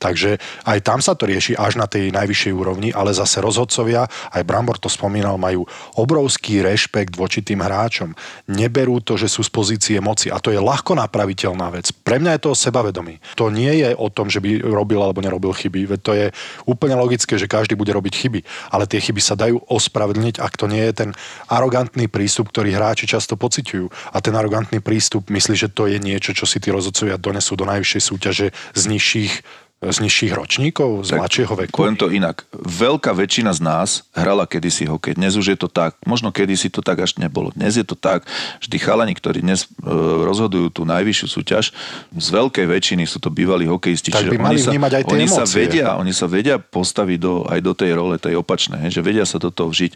Takže aj tam sa to rieši až na tej najvyššej úrovni, ale zase rozhodcovia, aj Brambor to spomínal, majú obrovský rešpekt voči tým hráčom. Neberú to, že sú z pozície moci a to je ľahko napraviteľná vec. Pre mňa je to o sebavedomí. To nie je o tom, že by robil alebo nerobil chyby. Veď to je úplne logické, že každý bude robiť chyby. Ale tie chyby sa dajú ospravedlniť, ak to nie je ten arogantný prístup, ktorý hráči často pociťujú. A ten arogantný prístup myslí, že to je niečo, čo si tí rozhodcovia donesú do najvyššej súťaže z nižších z nižších ročníkov, z tak, mladšieho veku? Poviem to inak. Veľká väčšina z nás hrala kedysi hokej. Dnes už je to tak. Možno kedysi to tak až nebolo. Dnes je to tak, že tí chalani, ktorí dnes e, rozhodujú tú najvyššiu súťaž, z veľkej väčšiny sú to bývalí hokejisti. Tak by mali oni sa, vnímať aj tie oni emócie. sa vedia, oni sa vedia postaviť do, aj do tej role, tej opačnej, že vedia sa do toho vžiť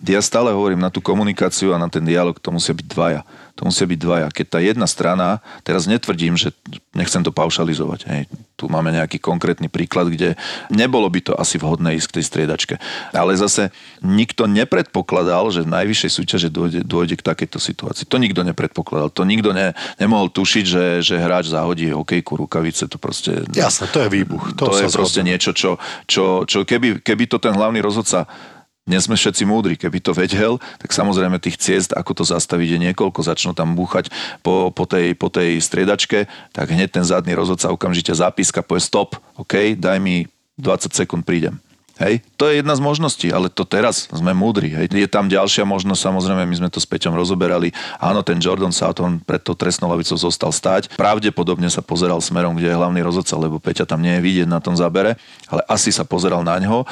ja stále hovorím na tú komunikáciu a na ten dialog, to musia byť dvaja. To musia byť dvaja. Keď tá jedna strana, teraz netvrdím, že nechcem to paušalizovať. Hej. Tu máme nejaký konkrétny príklad, kde nebolo by to asi vhodné ísť k tej striedačke. Ale zase nikto nepredpokladal, že v najvyššej súťaže dôjde, dôjde k takejto situácii. To nikto nepredpokladal. To nikto ne, nemohol tušiť, že, že hráč zahodí hokejku, rukavice. To proste... Jasné, to je výbuch. To, to je proste niečo, čo, čo, čo keby, keby to ten hlavný rozhodca dnes sme všetci múdri. Keby to vedel, tak samozrejme tých ciest, ako to zastaviť, je niekoľko. Začnú tam búchať po, po, tej, po tej striedačke, tak hneď ten zadný rozhodca okamžite zapíska, povie stop, OK, daj mi 20 sekúnd, prídem. Hej, to je jedna z možností, ale to teraz sme múdri. Hej. Je tam ďalšia možnosť, samozrejme, my sme to s Peťom rozoberali. Áno, ten Jordan Southon pred tou trestnou lavicou zostal stáť. Pravdepodobne sa pozeral smerom, kde je hlavný rozhodca, lebo Peťa tam nie je vidieť na tom zábere, ale asi sa pozeral na ňo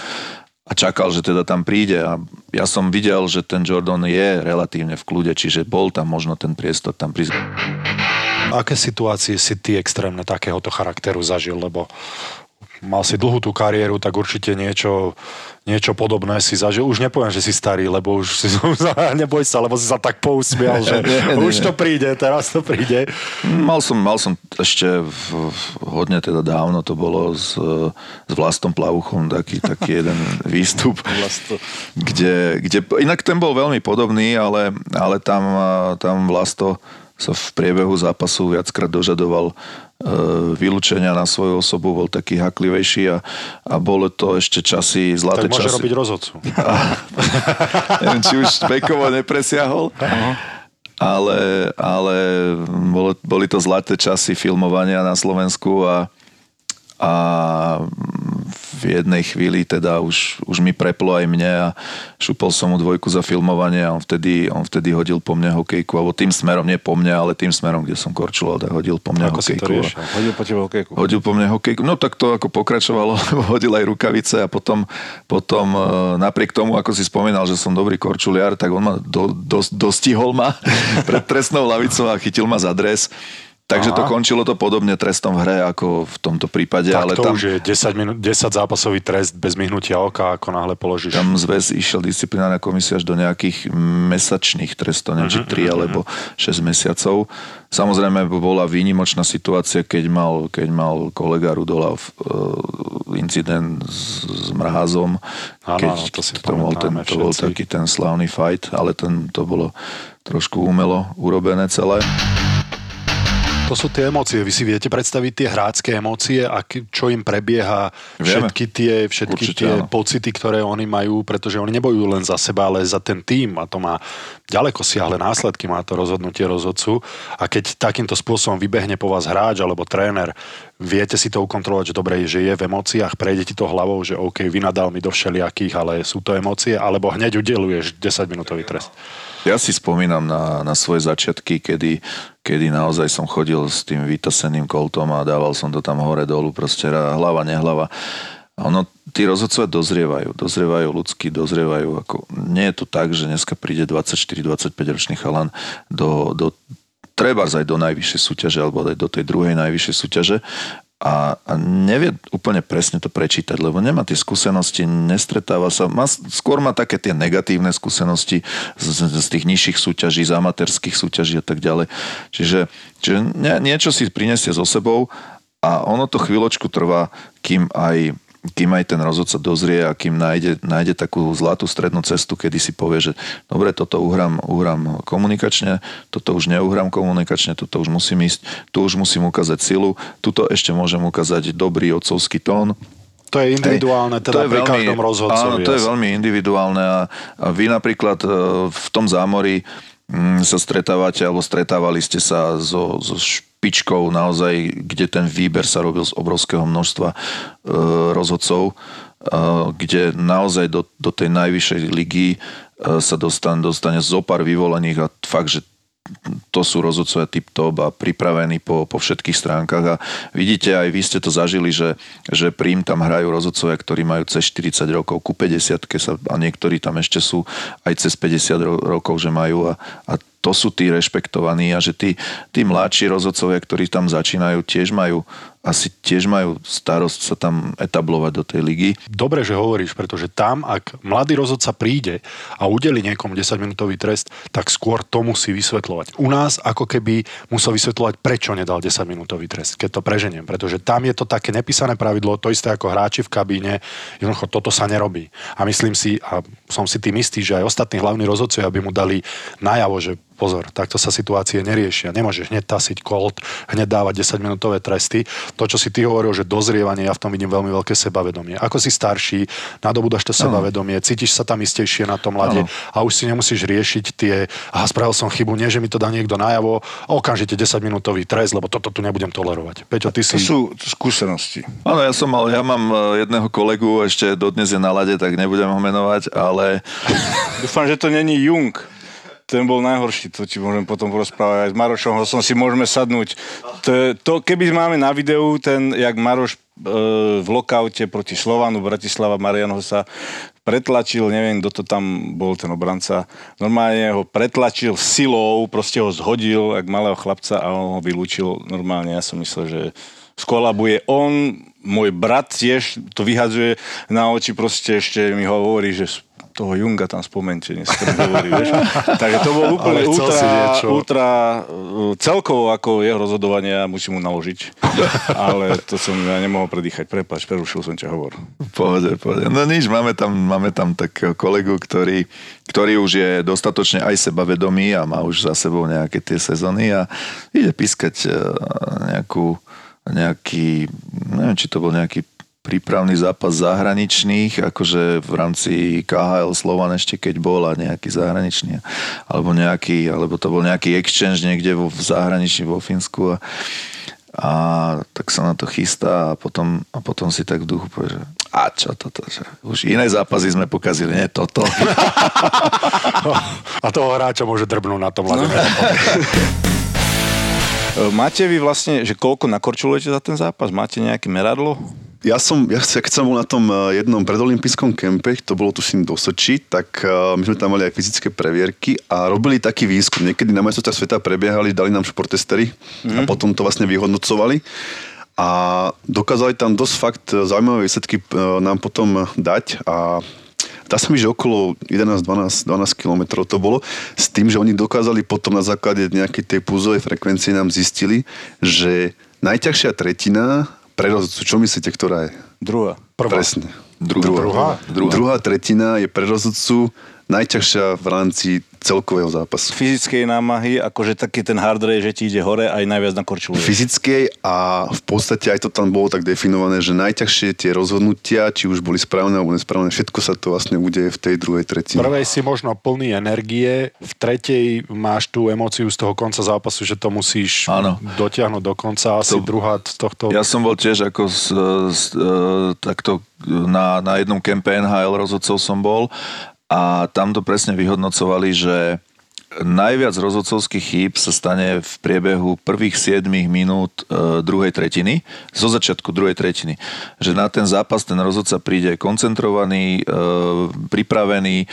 a čakal, že teda tam príde a ja som videl, že ten Jordan je relatívne v kľude, čiže bol tam možno ten priestor tam prísť. Aké situácie si ty extrémne takéhoto charakteru zažil, lebo mal si dlhú tú kariéru, tak určite niečo, niečo podobné si zažil. Už nepoviem, že si starý, lebo už si, [laughs] neboj sa, lebo si sa tak pousmial, že [laughs] už to príde, teraz to príde. Mal som, mal som ešte v, hodne teda dávno, to bolo s, s Vlastom Plavuchom taký, taký jeden [laughs] výstup, kde, kde, inak ten bol veľmi podobný, ale, ale tam, tam Vlasto sa v priebehu zápasu viackrát dožadoval vylúčenia na svoju osobu, bol taký haklivejší a, a bolo to ešte časy, zlaté tak môže časy. robiť rozhodcu. A, [laughs] neviem, či už vekovo nepresiahol. Ale, ale bolo, boli to zlaté časy filmovania na Slovensku a, a v jednej chvíli teda už, už mi preplo aj mne a šupol som mu dvojku za filmovanie a on vtedy, on vtedy hodil po mne hokejku, alebo tým smerom, nie po mne, ale tým smerom, kde som korčuloval, tak hodil po mne ako hokejku. To hodil po tebe hokejku? Hodil po mne hokejku. No tak to ako pokračovalo, [laughs] hodil aj rukavice a potom, potom e, napriek tomu, ako si spomínal, že som dobrý korčuliar, tak on ma do, do, dostihol ma [laughs] pred trestnou lavicou a chytil ma za dres Takže Aha. to končilo to podobne trestom v hre ako v tomto prípade. Tak ale to tam, už je 10, minút, 10 zápasový trest bez myhnutia oka, ako náhle položíš. Tam zväz išiel disciplinárna komisia až do nejakých mesačných trestov, neviem, uh-huh, či 3 uh-huh. alebo 6 mesiacov. Samozrejme bola výnimočná situácia, keď mal, keď mal kolega Rudolaf uh, incident s, s mrházom. Keď, áno, to si to bol, ten, to bol taký ten slávny fight, ale ten, to bolo trošku umelo urobené celé. To sú tie emócie. Vy si viete predstaviť tie hrácké emócie a čo im prebieha, Vieme. všetky tie, všetky Určite, tie áno. pocity, ktoré oni majú, pretože oni nebojujú len za seba, ale za ten tým a to má ďaleko siahle následky, má to rozhodnutie rozhodcu a keď takýmto spôsobom vybehne po vás hráč alebo tréner, viete si to ukontrolovať, že dobre, že je v emóciách, prejde ti to hlavou, že OK, vynadal mi do všelijakých, ale sú to emócie, alebo hneď udeluješ 10 minútový trest. Ja si spomínam na, na svoje začiatky, kedy, kedy naozaj som chodil s tým vytaseným koltom a dával som to tam hore dolu, proste hlava, nehlava. Ono, tí rozhodcovia dozrievajú, dozrievajú ľudsky, dozrievajú. Ako, nie je to tak, že dneska príde 24-25 ročný chalan do, do treba aj do najvyššej súťaže alebo aj do tej druhej najvyššej súťaže a, a nevie úplne presne to prečítať, lebo nemá tie skúsenosti, nestretáva sa, má, skôr má také tie negatívne skúsenosti z, z tých nižších súťaží, z amatérských súťaží a tak ďalej. Čiže, čiže nie, niečo si prinesie so sebou a ono to chvíľočku trvá, kým aj kým aj ten rozhodca dozrie a kým nájde, nájde takú zlatú strednú cestu, kedy si povie, že dobre, toto uhrám, uhrám komunikačne, toto už neuhrám komunikačne, toto už musím ísť, tu už musím ukázať silu, tuto ešte môžem ukázať dobrý otcovský tón, To je individuálne, teda to je pri veľmi, každom rozhodcovi. Áno, to je veľmi individuálne a, a vy napríklad e, v tom zámori mm, sa stretávate alebo stretávali ste sa so, so špičkou naozaj, kde ten výber sa robil z obrovského množstva e, rozhodcov, e, kde naozaj do, do tej najvyššej ligy e, sa dostane, dostane zo pár vyvolených a fakt, že to sú rozhodcovia tip-top a pripravení po, po všetkých stránkach. A vidíte, aj vy ste to zažili, že, že prím tam hrajú rozhodcovia, ktorí majú cez 40 rokov, ku 50 sa, a niektorí tam ešte sú aj cez 50 ro- rokov, že majú. A, a to sú tí rešpektovaní a že tí, tí mladší rozhodcovia, ktorí tam začínajú, tiež majú asi tiež majú starosť sa tam etablovať do tej ligy. Dobre, že hovoríš, pretože tam, ak mladý rozhodca príde a udeli niekomu 10-minútový trest, tak skôr to musí vysvetľovať. U nás ako keby musel vysvetľovať, prečo nedal 10-minútový trest, keď to preženiem, pretože tam je to také nepísané pravidlo, to isté ako hráči v kabíne, jednoducho toto sa nerobí. A myslím si, a som si tým istý, že aj ostatní hlavní rozhodcovia by mu dali najavo, že pozor, takto sa situácie neriešia. Nemôžeš hneď tasiť kolt, hneď dávať 10-minútové tresty. To, čo si ty hovoril, že dozrievanie, ja v tom vidím veľmi veľké sebavedomie. Ako si starší, nadobúdaš to sebavedomie, cítiš sa tam istejšie na tom lade a už si nemusíš riešiť tie, aha, spravil som chybu, nie, že mi to dá niekto najavo, okamžite 10-minútový trest, lebo toto tu nebudem tolerovať. Peťo, ty To si... sú skúsenosti. Áno, ja som mal, ja mám e, jedného kolegu, ešte dodnes je na lade, tak nebudem ho menovať, ale [laughs] Dúfam, že to není Jung. Ten bol najhorší, to ti môžem potom porozprávať aj s Marošom, ho som si môžeme sadnúť. To, to keby máme na videu ten, jak Maroš e, v lokaute proti Slovanu Bratislava Marian ho sa pretlačil, neviem, kto to tam bol, ten obranca. Normálne ho pretlačil silou, proste ho zhodil, jak malého chlapca a on ho vylúčil. Normálne, ja som myslel, že skolabuje on, môj brat tiež to vyhadzuje na oči, proste ešte mi ho hovorí, že toho Junga tam spomente, dnes hovorí, vieš. [laughs] Takže to bol úplne ultra, ultra uh, celkovo ako jeho rozhodovanie a musím mu naložiť. [laughs] Ale to som ja nemohol predýchať. Prepač, prerušil som ťa hovor. Pohode, pohode. No nič, máme tam, máme tam takého kolegu, ktorý, ktorý už je dostatočne aj sebavedomý a má už za sebou nejaké tie sezóny a ide pískať eh, nejakú, nejaký, neviem, či to bol nejaký prípravný zápas zahraničných, akože v rámci KHL Slovan ešte keď bol a nejaký zahraničný, alebo nejaký, alebo to bol nejaký exchange niekde vo, v zahraničí vo Fínsku a, a tak sa na to chystá a potom, a potom si tak v duchu povie, že a čo toto, že už iné zápasy sme pokazili, nie toto. [laughs] A toho hráča môže drbnúť na tom. E, [laughs] Máte vy vlastne, že koľko nakorčulujete za ten zápas? Máte nejaké meradlo? Ja som, ja, keď som bol na tom eh, jednom predolympijskom kempe, to bolo tuším do Soči, tak uh, my sme tam mali aj fyzické previerky a robili taký výskum. Niekedy na majstrovstvách sveta prebiehali, dali nám športestery mm-hmm. a potom to vlastne vyhodnocovali. A dokázali tam dosť fakt eh, zaujímavé výsledky eh, nám potom dať a Dá sa mi, že okolo 11-12 12 kilometrov to bolo, s tým, že oni dokázali potom na základe nejakej tej púzovej frekvencie nám zistili, že najťažšia tretina pre rozhodcu, čo myslíte, ktorá je? Druhá. Prvá. Presne. Druhá. Druhá. Druhá? Druhá. Tretina je pre rozhodcu najťažšia v rámci celkového zápasu. Fyzickej námahy, akože taký ten hard rate, že ti ide hore aj najviac nakorčuluje. Fyzickej a v podstate aj to tam bolo tak definované, že najťažšie tie rozhodnutia, či už boli správne alebo nesprávne, všetko sa to vlastne udeje v tej druhej V tretine. prvej si možno plný energie, v tretej máš tú emóciu z toho konca zápasu, že to musíš Áno. dotiahnuť do konca. Asi To- druhá z tohto... Ja som bol tiež ako z, z, e, takto na, na jednom kempe NHL rozhodcov som bol a tam to presne vyhodnocovali, že najviac rozhodcovských chýb sa stane v priebehu prvých 7 minút e, druhej tretiny, zo začiatku druhej tretiny. Že na ten zápas ten rozhodca príde koncentrovaný, e, pripravený,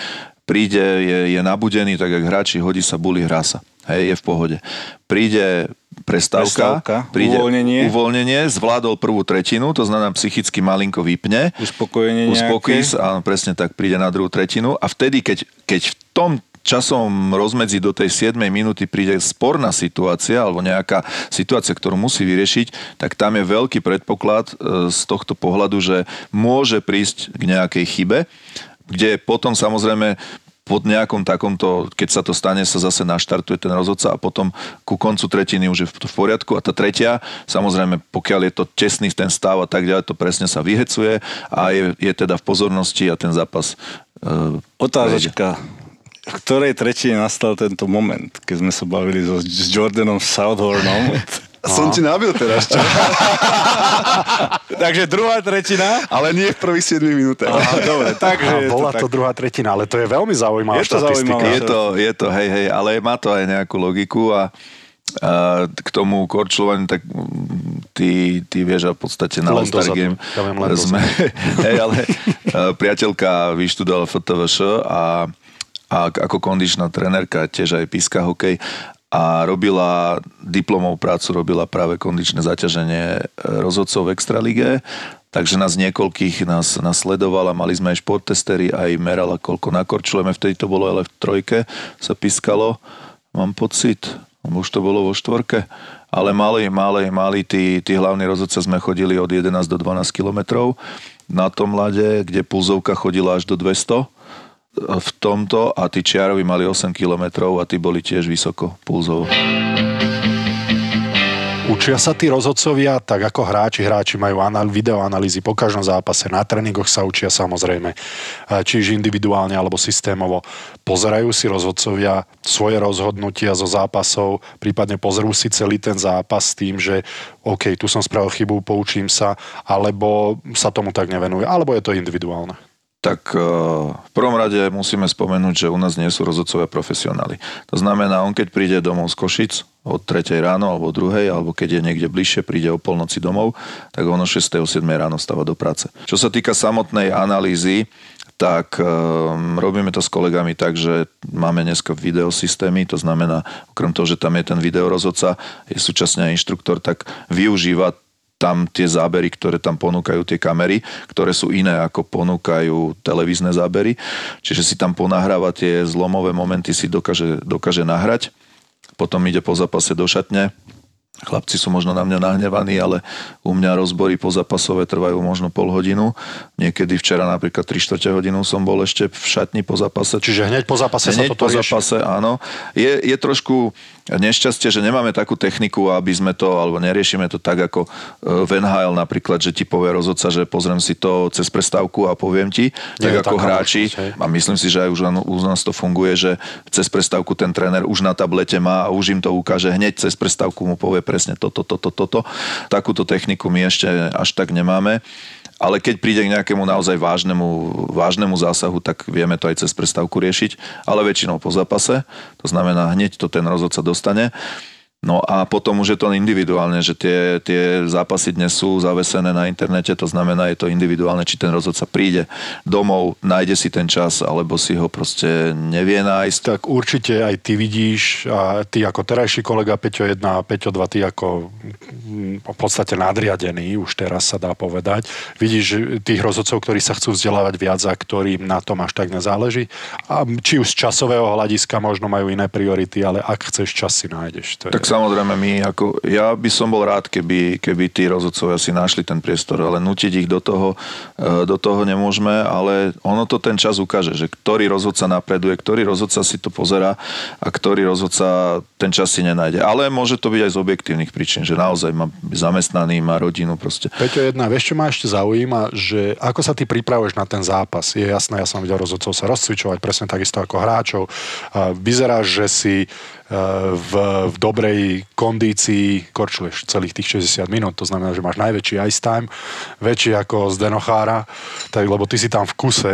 príde, je, je nabudený, tak jak hráči, hodí sa buli, hrá sa. Hej, je v pohode. Príde prestávka, Prestávka, príde uvoľnenie. uvoľnenie, zvládol prvú tretinu, to znamená psychicky malinko vypne, Uspokojenie uspokojí sa, áno, presne tak, príde na druhú tretinu a vtedy, keď, keď v tom časom rozmedzi do tej 7 minúty príde sporná situácia alebo nejaká situácia, ktorú musí vyriešiť, tak tam je veľký predpoklad e, z tohto pohľadu, že môže prísť k nejakej chybe, kde potom samozrejme pod nejakom takomto, keď sa to stane, sa zase naštartuje ten rozhodca a potom ku koncu tretiny už je v poriadku. A tá tretia, samozrejme, pokiaľ je to tesný ten stav a tak ďalej, to presne sa vyhecuje a je, je teda v pozornosti a ten zápas uh, Otázočka. V ktorej tretine nastal tento moment, keď sme sa bavili so, s Jordanom Southornom? [laughs] Som ti nabil teraz, čo? [laughs] Takže druhá tretina. Ale nie v prvých 7 minútach. Aha, dobre, takže A bola to, to, tak. druhá tretina, ale to je veľmi zaujímavá Je to štatistika. zaujímavé. Je to, je to, hej, hej, ale má to aj nejakú logiku a, a k tomu korčľovaniu, tak mm, ty, ty vieš, a v podstate na All-Star dozadu. Game Ja viem, len sme, [laughs] hej, ale a, priateľka vyštudovala FTVŠ a, a ako kondičná trenérka tiež aj píska hokej a robila diplomovú prácu, robila práve kondičné zaťaženie e, rozhodcov v Extralige, takže nás niekoľkých nás, nás mali sme aj športtestery, aj merala, koľko nakorčujeme, vtedy to bolo ale v trojke, sa pískalo, mám pocit, už to bolo vo štvorke, ale mali, mali, mali tí, tí hlavní rozhodca sme chodili od 11 do 12 kilometrov, na tom ľade, kde pulzovka chodila až do 200, v tomto a tí čiarovi mali 8 kilometrov a tí boli tiež vysoko pulzovo. Učia sa tí rozhodcovia, tak ako hráči, hráči majú anal- videoanalýzy po každom zápase, na tréningoch sa učia samozrejme, e, či už individuálne alebo systémovo. Pozerajú si rozhodcovia svoje rozhodnutia zo zápasov, prípadne pozrú si celý ten zápas s tým, že OK, tu som spravil chybu, poučím sa, alebo sa tomu tak nevenujú, alebo je to individuálne. Tak eh, v prvom rade musíme spomenúť, že u nás nie sú rozhodcovia profesionáli. To znamená, on keď príde domov z Košic od 3 ráno alebo 2, alebo keď je niekde bližšie, príde o polnoci domov, tak on o 6. o 7 ráno stáva do práce. Čo sa týka samotnej analýzy, tak um, robíme to s kolegami tak, že máme dneska videosystémy, to znamená, okrem toho, že tam je ten videorozhodca, je súčasne inštruktor, tak využíva tam tie zábery, ktoré tam ponúkajú tie kamery, ktoré sú iné ako ponúkajú televízne zábery. Čiže si tam ponahráva tie zlomové momenty, si dokáže, dokáže nahrať. Potom ide po zápase do šatne. Chlapci sú možno na mňa nahnevaní, ale u mňa rozbory pozapasové trvajú možno pol hodinu. Niekedy včera napríklad 3 čtvrte hodinu som bol ešte v šatni po zápase. Čiže hneď po zápase Hneď sa toto po rieši. zápase, áno. Je, je trošku nešťastie, že nemáme takú techniku, aby sme to, alebo neriešime to tak ako e, v NHL napríklad, že ti povie rozhodca, že pozriem si to cez prestávku a poviem ti, Nie tak ako taká hráči. možnosť. A myslím si, že aj už u nás to funguje, že cez prestávku ten tréner už na tablete má a už im to ukáže hneď cez prestávku mu povie presne toto, toto, toto. Takúto techniku my ešte až tak nemáme. Ale keď príde k nejakému naozaj vážnemu, vážnemu zásahu, tak vieme to aj cez prestávku riešiť, ale väčšinou po zápase. To znamená, hneď to ten rozhodca dostane. No a potom už je to individuálne, že tie, tie zápasy dnes sú zavesené na internete, to znamená, je to individuálne, či ten rozhodca príde domov, nájde si ten čas, alebo si ho proste nevie nájsť. Tak určite aj ty vidíš, a ty ako terajší kolega Peťo 1 a Peťo 2, ty ako mm, v podstate nadriadený, už teraz sa dá povedať. Vidíš tých rozhodcov, ktorí sa chcú vzdelávať viac a ktorým na tom až tak nezáleží. A či už z časového hľadiska možno majú iné priority, ale ak chceš čas si nájdeš. To je... Samozrejme my, ako, ja by som bol rád, keby, keby tí rozhodcovia si našli ten priestor, ale nutiť ich do toho, e, do toho nemôžeme, ale ono to ten čas ukáže, že ktorý rozhodca napreduje, ktorý rozhodca si to pozera a ktorý rozhodca ten čas si nenájde. Ale môže to byť aj z objektívnych príčin, že naozaj má zamestnaný, má rodinu proste. Peťo, jedna, vieš, čo ma ešte zaujíma, že ako sa ty pripravuješ na ten zápas? Je jasné, ja som videl rozhodcov sa rozcvičovať presne takisto ako hráčov. A Vyzeráš, že si v, v dobrej kondícii korčuleš celých tých 60 minút, to znamená, že máš najväčší ice time, väčší ako z Denochára, tak, lebo ty si tam v kuse.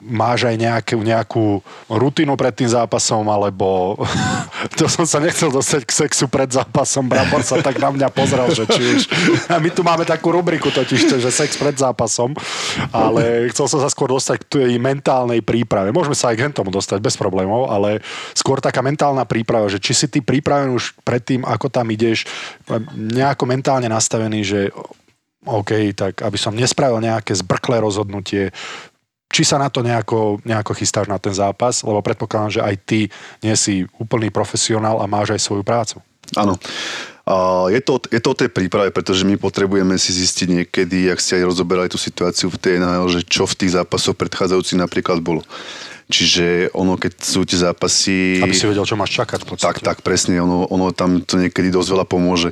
Máš aj nejakú, nejakú rutinu pred tým zápasom, alebo [laughs] to som sa nechcel dostať k sexu pred zápasom, Brabor sa tak na mňa pozrel, že či už... A my tu máme takú rubriku totiž, že sex pred zápasom, ale chcel som sa skôr dostať k tej mentálnej príprave. Môžeme sa aj k tomu dostať bez problémov, ale skôr taká mentálna príprava, že či si ty pripravený už pred tým, ako tam ideš, nejako mentálne nastavený, že OK, tak aby som nespravil nejaké zbrklé rozhodnutie, či sa na to nejako, nejako chystáš na ten zápas, lebo predpokladám, že aj ty nie si úplný profesionál a máš aj svoju prácu. Áno. A je, to, je to o tej príprave, pretože my potrebujeme si zistiť niekedy, ak ste aj rozoberali tú situáciu v tej NHL, že čo v tých zápasoch predchádzajúcich napríklad bolo. Čiže ono, keď sú tie zápasy... Aby si vedel, čo máš čakať. Tak, tak, presne. Ono, ono tam to niekedy dosť veľa pomôže.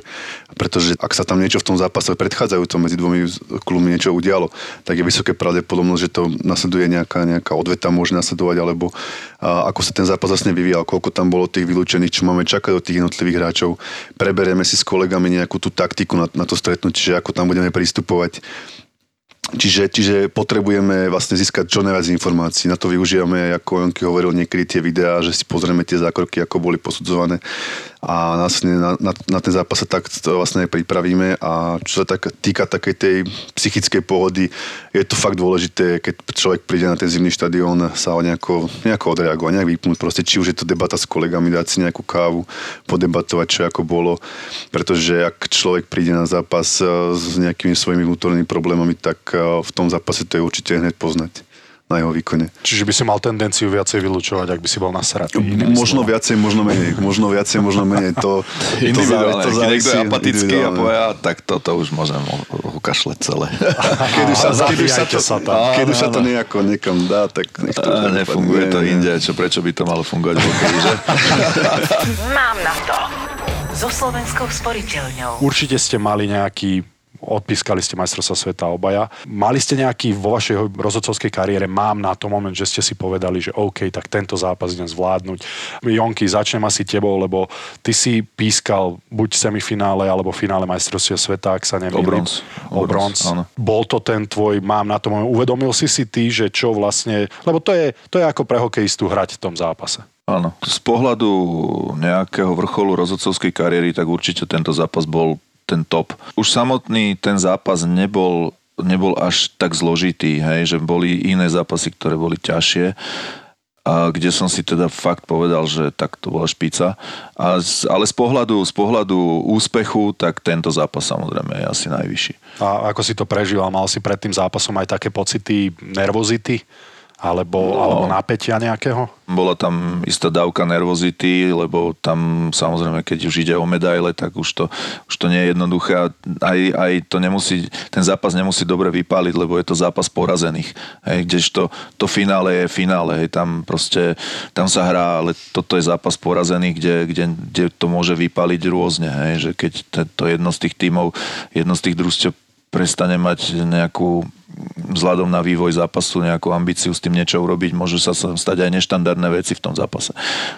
Pretože ak sa tam niečo v tom zápase predchádzajúcom medzi dvomi klubmi niečo udialo, tak je vysoké pravdepodobnosť, že to nasleduje nejaká, nejaká odveta môže nasledovať, alebo a, ako sa ten zápas vlastne vyvíjal, koľko tam bolo tých vylúčených, čo máme čakať od tých jednotlivých hráčov. Preberieme si s kolegami nejakú tú taktiku na, na to stretnutie, že ako tam budeme pristupovať Čiže, čiže potrebujeme vlastne získať čo najviac informácií. Na to využívame, ako Jonky hovoril, niekedy tie videá, že si pozrieme tie zákroky, ako boli posudzované a následne na, na, na ten zápas sa tak vlastne pripravíme. A čo sa tak, týka takej tej psychickej pohody, je to fakt dôležité, keď človek príde na ten zimný štadión sa ho nejako, nejako odreagovať, nejak vypnúť, proste. Či už je to debata s kolegami, dať si nejakú kávu, podebatovať, čo ako bolo, pretože ak človek príde na zápas s nejakými svojimi vnútornými problémami, tak v tom zápase to je určite hneď poznať na jeho výkone. Čiže by si mal tendenciu viacej vylúčovať, ak by si bol nasratý. Možno viacej, možno menej. Možno viacej, možno menej. To, individuálne. To, to Keď niekto je apatický a povie, tak toto už môžem ukašľať celé. [laughs] keď už sa, keď už sa, to, sa tam. Keď už sa to nejako niekam dá, tak nech to Nefunguje to inde, čo prečo by to malo fungovať v že? [laughs] Mám na to. So Slovenskou sporiteľňou. Určite ste mali nejaký odpískali ste majstrovstva sveta obaja. Mali ste nejaký vo vašej rozhodcovskej kariére, mám na to moment, že ste si povedali, že OK, tak tento zápas idem zvládnuť. Jonky, začnem asi tebou, lebo ty si pískal buď semifinále alebo finále majstrovstva sveta, ak sa nemýlim. O bronz. O bronz. Bol to ten tvoj, mám na to moment. Uvedomil si si ty, že čo vlastne, lebo to je, to je ako pre hokejistu hrať v tom zápase. Áno. Z pohľadu nejakého vrcholu rozhodcovskej kariéry, tak určite tento zápas bol ten top. Už samotný ten zápas nebol, nebol až tak zložitý, hej, že boli iné zápasy, ktoré boli ťažšie a kde som si teda fakt povedal, že tak to bola špica. A z, ale z pohľadu, z pohľadu úspechu, tak tento zápas samozrejme je asi najvyšší. A ako si to prežil? Mal si pred tým zápasom aj také pocity nervozity? Alebo, no, alebo napätia nejakého? Bola tam istá dávka nervozity, lebo tam samozrejme, keď už ide o medaile, tak už to, už to nie je jednoduché aj, aj to nemusí, ten zápas nemusí dobre vypáliť, lebo je to zápas porazených. Hej, kdežto to finále je finále, hej, tam proste, tam sa hrá, ale toto je zápas porazených, kde, kde, kde to môže vypáliť rôzne, hej, že keď to jedno z tých tímov, jedno z tých družstiev prestane mať nejakú vzhľadom na vývoj zápasu nejakú ambíciu s tým niečo urobiť, môžu sa stať aj neštandardné veci v tom zápase.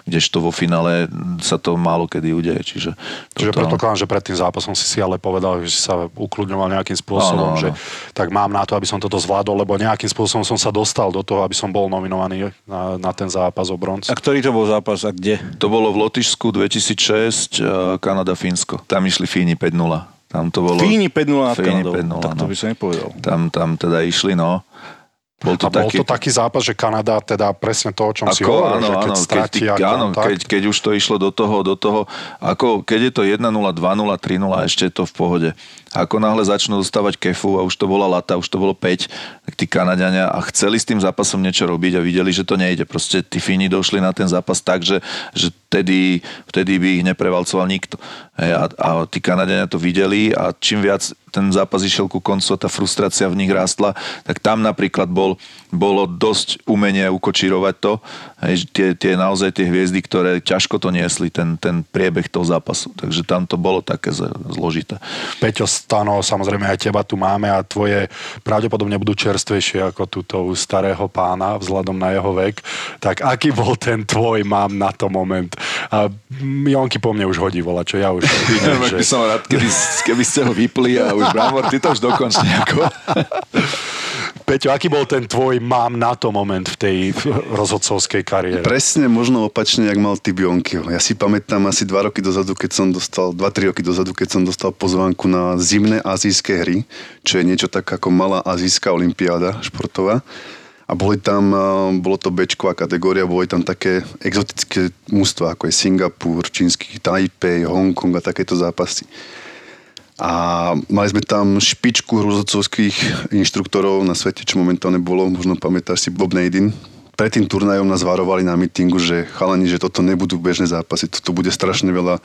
Kdežto vo finále sa to málo kedy udeje. Čiže, Čiže toto... predpokladám, že pred tým zápasom si si ale povedal, že si sa ukludňoval nejakým spôsobom, áno, áno. že tak mám na to, aby som toto zvládol, lebo nejakým spôsobom som sa dostal do toho, aby som bol nominovaný na, na ten zápas o bronz. A ktorý to bol zápas a kde? To bolo v Lotyšsku 2006, Kanada-Fínsko. Tam išli Fíni 5-0. Tam to bolo... Fíni 5-0 nad Kanadou. Tak to no. by som nepovedal. Tam, tam teda išli, no. Bol to, a taký... bol to taký zápas, že Kanada teda presne to, o čom ako, si hovoril, áno, že keď áno, stratí keď, áno, keď, keď už to išlo do toho, do toho, ako keď je to 1-0, 2-0, 3-0, ešte je to v pohode. Ako náhle začnú dostávať kefu a už to bola lata, už to bolo 5, tak tí Kanadiania a chceli s tým zápasom niečo robiť a videli, že to nejde. Proste tí Fíni došli na ten zápas tak, že, že vtedy, vtedy by ich neprevalcoval nikto. Hej, a, a tí Kanadiania to videli a čím viac ten zápas išiel ku koncu a tá frustrácia v nich rástla, tak tam napríklad bol, bolo dosť umenie ukočírovať to. Hej, tie, tie naozaj tie hviezdy, ktoré ťažko to niesli, ten, ten priebeh toho zápasu. Takže tam to bolo také zložité. Peťo Stano, samozrejme aj teba tu máme a tvoje pravdepodobne budú čerstvejšie ako túto starého pána vzhľadom na jeho vek. Tak aký bol ten tvoj mám na to moment? A Jonky po mne už hodí vola, čo ja už [laughs] vidím, že... by som rád, keby, keby ste ho vypli a už Bramor, ty to už dokonč nejako. [laughs] Peťo, aký bol ten tvoj mám na to moment v tej rozhodcovskej kariére? Presne možno opačne, jak mal ty Bionkyho. Ja si pamätám asi dva roky dozadu, keď som dostal, dva, tri roky dozadu, keď som dostal pozvánku na zimné azijské hry, čo je niečo tak ako malá azijská olimpiáda športová. A boli tam, bolo to bečková kategória, boli tam také exotické mústva, ako je Singapur, čínsky Taipei, Hongkong a takéto zápasy. A mali sme tam špičku hruzocovských inštruktorov na svete, čo momentálne bolo, možno pamätáš si Bob Nadin. Pred tým turnajom nás varovali na mítingu, že chalani, že toto nebudú bežné zápasy, toto bude strašne veľa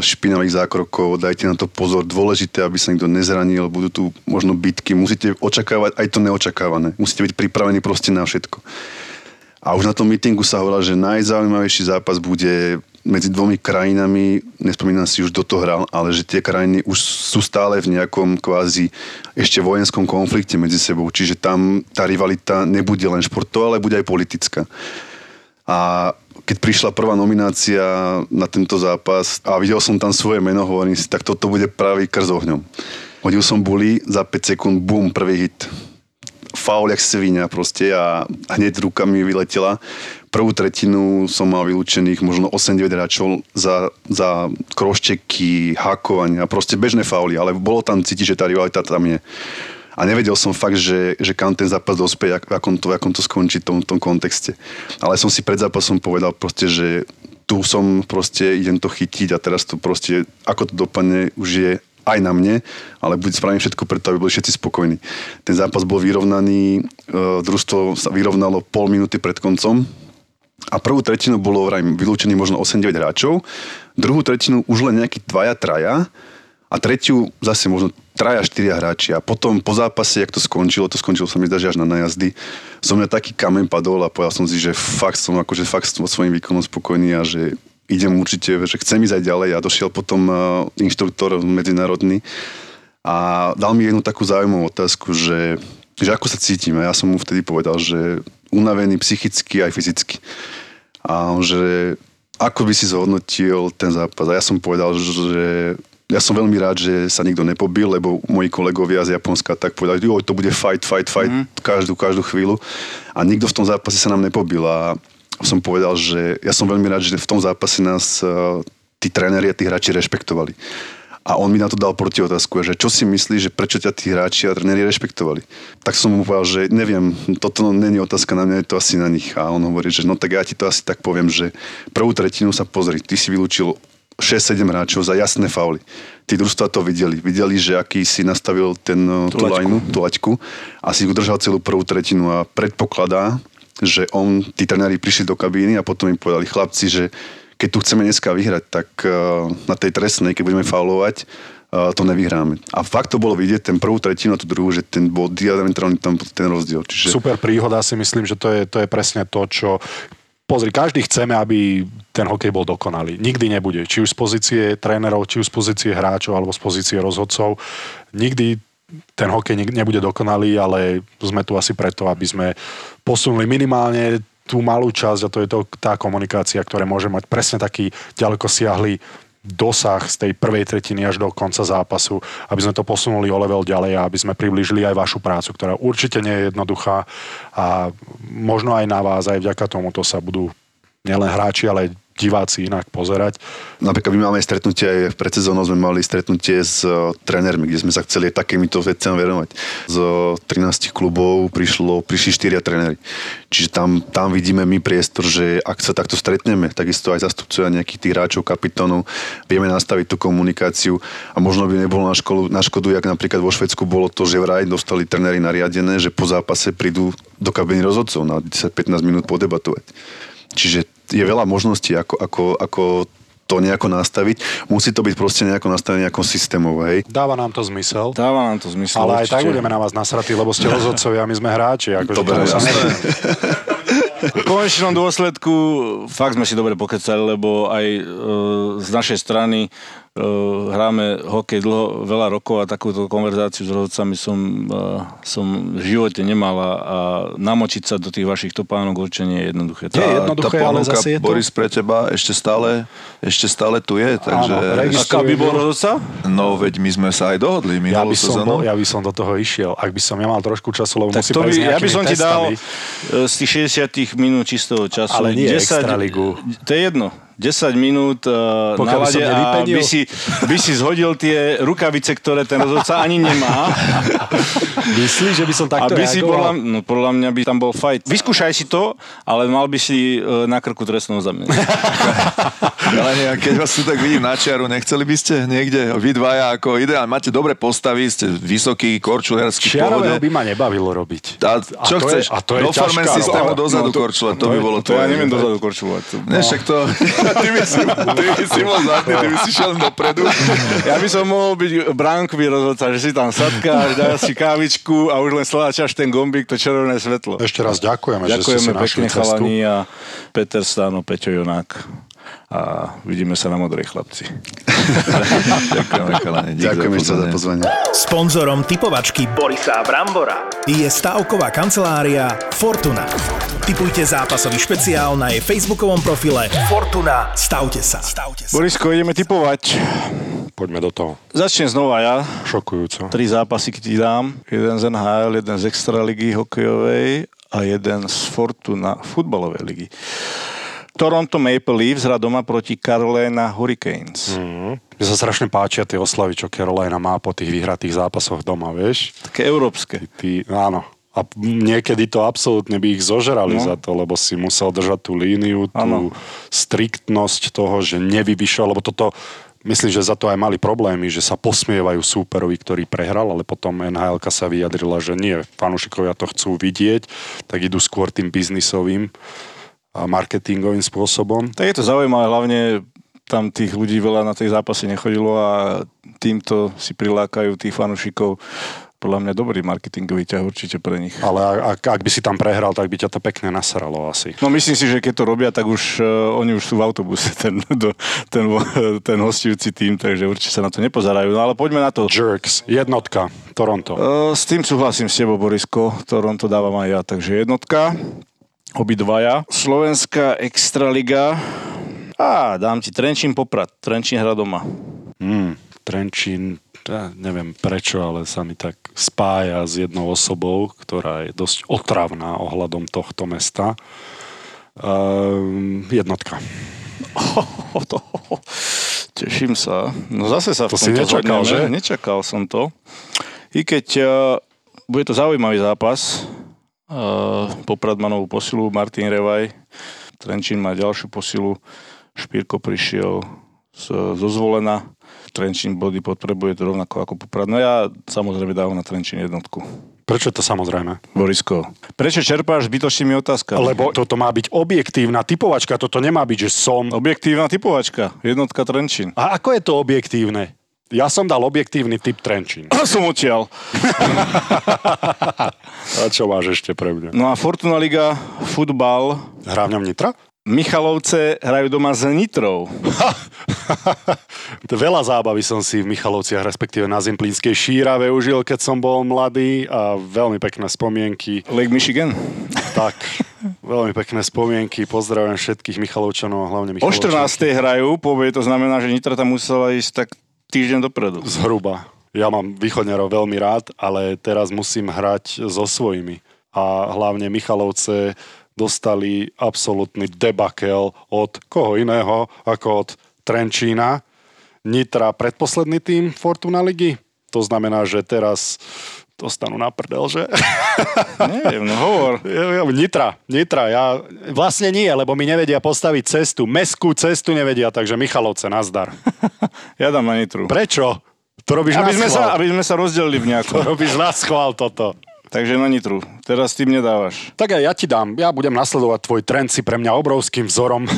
špinavých zákrokov, dajte na to pozor, dôležité, aby sa nikto nezranil, budú tu možno bitky, musíte očakávať aj to neočakávané, musíte byť pripravení proste na všetko. A už na tom mítingu sa hovorilo, že najzaujímavejší zápas bude medzi dvomi krajinami, nespomínam si už, kto to hral, ale že tie krajiny už sú stále v nejakom kvázi ešte vojenskom konflikte medzi sebou. Čiže tam tá rivalita nebude len športová, ale bude aj politická. A keď prišla prvá nominácia na tento zápas a videl som tam svoje meno, hovorím si, tak toto bude pravý krz ohňom. Hodil som buli, za 5 sekúnd, bum, prvý hit faul jak svinia proste a hneď ruka mi vyletela. Prvú tretinu som mal vylúčených možno 8-9 hráčov za, za krošteky, hakovania, proste bežné fauly, ale bolo tam cítiť, že tá rivalita tam je. A nevedel som fakt, že, že kam ten zápas dospie, v akom to, akom to skončí v tom, tom kontexte. Ale som si pred zápasom povedal proste, že tu som proste, idem to chytiť a teraz to proste, ako to dopadne, už je aj na mne, ale buď spravím všetko preto, aby boli všetci spokojní. Ten zápas bol vyrovnaný, e, družstvo sa vyrovnalo pol minúty pred koncom a prvú tretinu bolo vraj vylúčený možno 8-9 hráčov, druhú tretinu už len nejakí dvaja, traja a tretiu zase možno traja, štyria hráči a potom po zápase, jak to skončilo, to skončilo sa mi zdá, že až na najazdy, som mňa taký kameň padol a povedal som si, že fakt som akože fakt som svojím výkonom spokojný a že idem určite, že chcem ísť aj ďalej. A došiel potom uh, inštruktor medzinárodný a dal mi jednu takú zaujímavú otázku, že, že ako sa cítim a ja som mu vtedy povedal, že unavený psychicky aj fyzicky. A že ako by si zhodnotil ten zápas? A ja som povedal, že ja som veľmi rád, že sa nikto nepobil, lebo moji kolegovia z Japonska tak povedali, že to bude fight, fight, fight mm. každú, každú chvíľu a nikto v tom zápase sa nám nepobil a som povedal, že ja som veľmi rád, že v tom zápase nás uh, tí tréneri a tí hráči rešpektovali. A on mi na to dal proti otázku, že čo si myslíš, že prečo ťa tí hráči a tréneri rešpektovali. Tak som mu povedal, že neviem, toto není otázka na mňa, je to asi na nich. A on hovorí, že no tak ja ti to asi tak poviem, že prvú tretinu sa pozri, ty si vylúčil 6-7 hráčov za jasné fauly. Tí družstva to videli. Videli, že aký si nastavil ten, eh, tú, tú lajnu, tú laťku a si udržal celú prvú tretinu a predpokladá, že on, tí trenári prišli do kabíny a potom im povedali chlapci, že keď tu chceme dneska vyhrať, tak uh, na tej trestnej, keď budeme faulovať, uh, to nevyhráme. A fakt to bolo vidieť, ten prvú tretinu a tú druhú, že ten bol diametrálny tam ten rozdiel. Čiže... Super príhoda si myslím, že to je, to je presne to, čo Pozri, každý chceme, aby ten hokej bol dokonalý. Nikdy nebude. Či už z pozície trénerov, či už z pozície hráčov, alebo z pozície rozhodcov. Nikdy ten hokej nebude dokonalý, ale sme tu asi preto, aby sme posunuli minimálne tú malú časť a to je to, tá komunikácia, ktorá môže mať presne taký ďaleko siahly dosah z tej prvej tretiny až do konca zápasu, aby sme to posunuli o level ďalej a aby sme priblížili aj vašu prácu, ktorá určite nie je jednoduchá a možno aj na vás, aj vďaka tomuto sa budú nielen hráči, ale aj diváci inak pozerať. Napríklad my máme stretnutie, aj v predsezónou sme mali stretnutie s uh, trénermi, kde sme sa chceli takýmito veciam verovať. Z uh, 13 klubov prišlo, prišli 4 tréneri. Čiže tam, tam vidíme my priestor, že ak sa takto stretneme, takisto aj zastupcovia nejakých tých hráčov, kapitónov, vieme nastaviť tú komunikáciu a možno by nebolo na, školu, na škodu, jak napríklad vo Švedsku bolo to, že vraj dostali tréneri nariadené, že po zápase prídu do kabiny rozhodcov na 10-15 minút podebatovať. Čiže je veľa možností, ako, ako, ako to nejako nastaviť. Musí to byť proste nejako nastavené nejako systémov, hej. Dáva nám to zmysel. Dáva nám to zmysel. Ale určite. aj tak budeme na vás nasratí, lebo ste rozhodcovia a my sme hráči. Ako Dobre, sa v konečnom dôsledku fakt sme si dobre pokecali, lebo aj e, z našej strany hráme hokej dlho, veľa rokov a takúto konverzáciu s rozhodcami som, uh, som v živote nemal a, a namočiť sa do tých vašich topánok určite nie je jednoduché. Tá, je jednoduché, tá ale zase je to... Boris pre teba ešte stále, ešte stále tu je, takže... Áno, Aká by bol rozhodca? No, veď my sme sa aj dohodli ja by, som bol, ja by som do toho išiel, ak by som ja mal trošku času, lebo tak musím by, Ja by som testami. ti dal e, z tých 60 minút čistého času. Ale nie 10, extraligu. To je jedno. 10 minút uh, na Pokiaľ lade a by si, by si zhodil tie rukavice, ktoré ten rozhodca ani nemá. [laughs] Myslíš, že by som takto Aby si podľa, no, podľa mňa by tam bol fight. Vyskúšaj si to, ale mal by si uh, na krku trestnú oznámenie. [laughs] Ale nie, keď vás tu tak vidím na čiaru, nechceli by ste niekde, vy dvaja ako ideálne, máte dobre postavy, ste vysoký, korčulerský Čiarového pohode. by ma nebavilo robiť. A A čo to je- chceš? a to je Do ťažká systému dozadu No to- korčule, to by bolo to ja neviem dozadu korčulovať. Však to, [laughs] ty by si, ty by si bol zlatý, ty by si šiel dopredu. Ja by som mohol byť bránkový rozhodca, že si tam sadkáš, dáš si kávičku a už len sláčaš ten gombík, to červené svetlo. Ešte raz ďakujeme, že ste si Ďakujeme našli pekne cestu. chalani a Peter Stáno, Peťo Jonák. A vidíme sa na modrej chlapci. [laughs] Ďakujeme, Ďakujem ešte za pozvanie. Sponzorom typovačky Borisa Brambora je stavková kancelária Fortuna. Typujte zápasový špeciál na jej facebookovom profile Fortuna. Stavte sa. Stavte sa. Borisko, ideme typovať. Poďme do toho. Začnem znova ja. Šokujúco. Tri zápasy ti dám. Jeden z NHL, jeden z Extraligy hokejovej a jeden z Fortuna futbalovej ligy. Toronto Maple Leafs hrá doma proti Carolina Hurricanes. Mm. Mne sa strašne páčia tie oslavy, čo Carolina má po tých vyhratých zápasoch doma, vieš? Také európske. Ty, áno. A niekedy to absolútne by ich zožerali No. za to, lebo si musel držať tú líniu, tú Áno. striktnosť toho, že nevyvyšoval, lebo toto, myslím, že za to aj mali problémy, že sa posmievajú súperovi, ktorý prehral, ale potom nhl sa vyjadrila, že nie, fanúšikovia to chcú vidieť, tak idú skôr tým biznisovým marketingovým spôsobom. Tak je to zaujímavé, hlavne tam tých ľudí veľa na tej zápasy nechodilo a týmto si prilákajú tých fanúšikov. Podľa mňa dobrý marketingový ťah určite pre nich. Ale ak, ak by si tam prehral, tak by ťa to pekne nasralo asi. No myslím si, že keď to robia, tak už uh, oni už sú v autobuse, [laughs] ten, do, ten, ten hostujúci tým, takže určite sa na to nepozerajú. No ale poďme na to. Jerks, jednotka, Toronto. Uh, s tým súhlasím s tebou, Borisko. Toronto dávam aj ja, takže jednotka. Obidvaja. Slovenská Extraliga. Á, dám ti Trenčín Poprad. Trenčín hra doma. Hmm, Trenčín, ja neviem prečo, ale sa mi tak spája s jednou osobou, ktorá je dosť otravná ohľadom tohto mesta. Um, jednotka. Oh, [laughs] to, teším sa. No zase sa v To si tomto nečakal, zhodneme. že? Nečakal som to. I keď uh, bude to zaujímavý zápas, Poprad má novú posilu, Martin Revaj, Trenčín má ďalšiu posilu, Špírko prišiel z, zo zvolena, Trenčín body potrebuje to rovnako ako Poprad. No ja samozrejme dávam na Trenčín jednotku. Prečo to samozrejme? Borisko, prečo čerpáš zbytočnými otázkami? Lebo toto má byť objektívna typovačka, toto nemá byť, že som. Objektívna typovačka, jednotka Trenčín. A ako je to objektívne? Ja som dal objektívny typ Trenčín. A [laughs] som odtiaľ. A čo máš ešte pre mňa? No a Fortuna Liga, futbal, Hrá v ňom Nitra? Michalovce hrajú doma s Nitrou. [laughs] Veľa zábavy som si v Michalovciach, respektíve na Zimplínskej šírave užil, keď som bol mladý a veľmi pekné spomienky. Lake Michigan. Tak, veľmi pekné spomienky. Pozdravujem všetkých Michalovčanov a hlavne O Michalovčanky. 14. hrajú, povie to znamená, že Nitra tam musela ísť tak týždeň dopredu. Zhruba. Ja mám východňarov veľmi rád, ale teraz musím hrať so svojimi. A hlavne Michalovce dostali absolútny debakel od koho iného ako od Trenčína. Nitra predposledný tým Fortuna ligy. To znamená, že teraz dostanú na prdel, že? [laughs] Neviem, no hovor. Nitra, Nitra, ja vlastne nie, lebo mi nevedia postaviť cestu, meskú cestu nevedia, takže Michalovce, nazdar. [laughs] Ja dám na Nitru. Prečo? To robíš Aby na sme, schvál. sa, aby sme sa rozdelili v To nejakom. robíš na schvál toto. Takže na Nitru. Teraz tým nedávaš. Tak aj ja ti dám, ja budem nasledovať tvoj trend, si pre mňa obrovským vzorom. [laughs]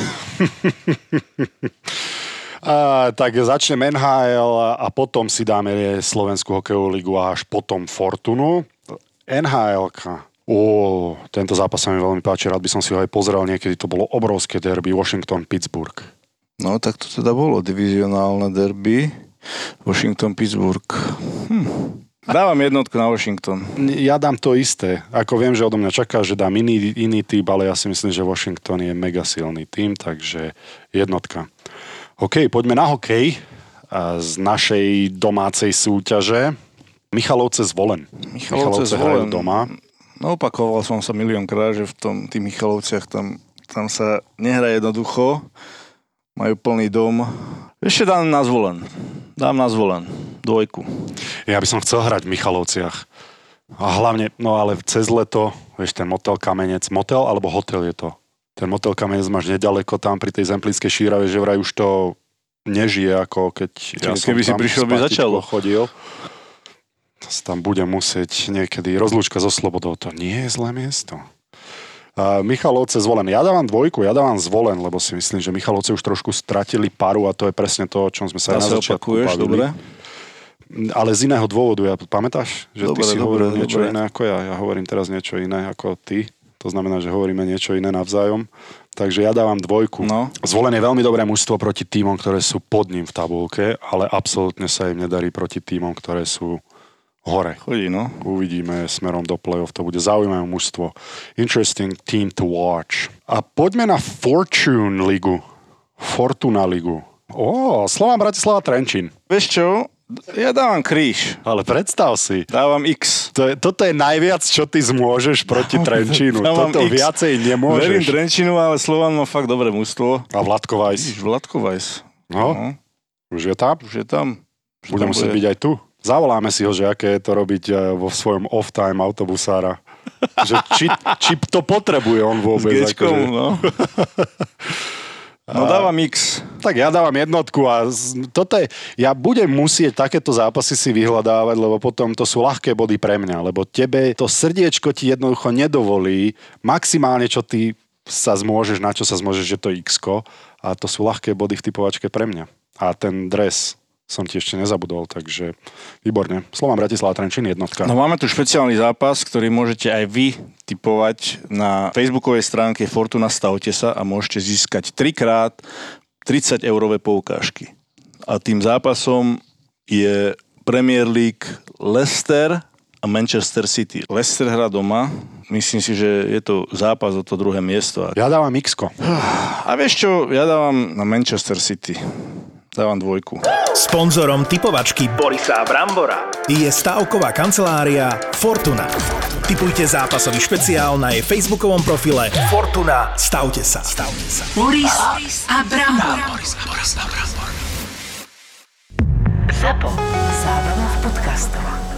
a, tak začnem NHL a, a potom si dáme Slovenskú hokejovú ligu a až potom Fortunu. nhl Ó, tento zápas sa mi veľmi páči, rád by som si ho aj pozrel, niekedy to bolo obrovské derby Washington-Pittsburgh. No tak to teda bolo divizionálne derby. Washington-Pittsburgh. Hm. Dávam jednotku na Washington. Ja dám to isté. Ako viem, že odo mňa čaká, že dám iný, iný typ, ale ja si myslím, že Washington je mega silný tým, takže jednotka. OK, poďme na hokej a z našej domácej súťaže. Michalovce zvolen. Michalovce hrajú Zvolen. doma. No opakoval som sa miliónkrát, že v tom, tých Michalovciach tam, tam sa nehrá jednoducho. majú plný dom. Ešte dám na zvolen. Dám na zvolen. Dvojku. Ja by som chcel hrať v Michalovciach. A hlavne, no ale cez leto, vieš, ten motel Kamenec, motel alebo hotel je to? Ten motel Kamenec máš nedaleko tam pri tej zemplínskej šírave, že vraj už to nežije, ako keď ja Čiže keby si prišiel, by začalo. chodil. Tam budem musieť niekedy rozlúčka so slobodou. To nie je zlé miesto. A Michalovce zvolen. Ja dávam dvojku, ja dávam zvolen, lebo si myslím, že Michalovce už trošku stratili paru a to je presne to, o čom sme sa aj na začiatku opakuješ, dobre? Ale z iného dôvodu, ja, pamätáš, že Dobre, ty si dobre, hovoril niečo dobre. iné ako ja. Ja hovorím teraz niečo iné ako ty. To znamená, že hovoríme niečo iné navzájom. Takže ja dávam dvojku. No. Zvolen je veľmi dobré mužstvo proti týmom, ktoré sú pod ním v tabulke, ale absolútne sa im nedarí proti týmom, ktoré sú hore. Chodí, no. Uvidíme smerom do play-off, to bude zaujímavé mužstvo. Interesting team to watch. A poďme na Fortune ligu. Fortuna ligu. Ó, Slován Bratislava Trenčín. Vieš čo? Ja dávam kríž. Ale predstav si, Dávam X. to je, toto je najviac, čo ty zmôžeš proti [laughs] Trenčínu. Dávam Toto X. viacej Verím nemôžeš. Trenčinu, ale Slovan má fakt dobré mužstvo. A Vladko Vajs. Vladko Vajs. No, No, už je tam. už je tam. Už Bude tam musieť byť aj tu. Zavoláme si ho, že aké je to robiť eh, vo svojom off-time autobusára. že či, či to potrebuje on S vôbec. Gečkom, akože. no. [laughs] No dávam X. Tak ja dávam jednotku a z- toto je, ja budem musieť takéto zápasy si vyhľadávať, lebo potom to sú ľahké body pre mňa, lebo tebe to srdiečko ti jednoducho nedovolí maximálne, čo ty sa zmôžeš, na čo sa zmôžeš, že to x a to sú ľahké body v typovačke pre mňa. A ten dres som ti ešte nezabudol, takže výborne. Slovan Bratislava Trenčín jednotka. No máme tu špeciálny zápas, ktorý môžete aj vy typovať na facebookovej stránke Fortuna Stavte sa a môžete získať 3 krát 30 eurové poukážky. A tým zápasom je Premier League Leicester a Manchester City. Leicester hra doma, myslím si, že je to zápas o to druhé miesto. Ja dávam x A vieš čo, ja dávam na Manchester City. Dávam dvojku. Sponzorom typovačky Borisa Brambora. je stavková kancelária Fortuna. Typujte zápasový špeciál na jej facebookovom profile Fortuna. Stavte sa. Stavte sa. Boris a Brambor. Zapo. Zábrná v podcastovách.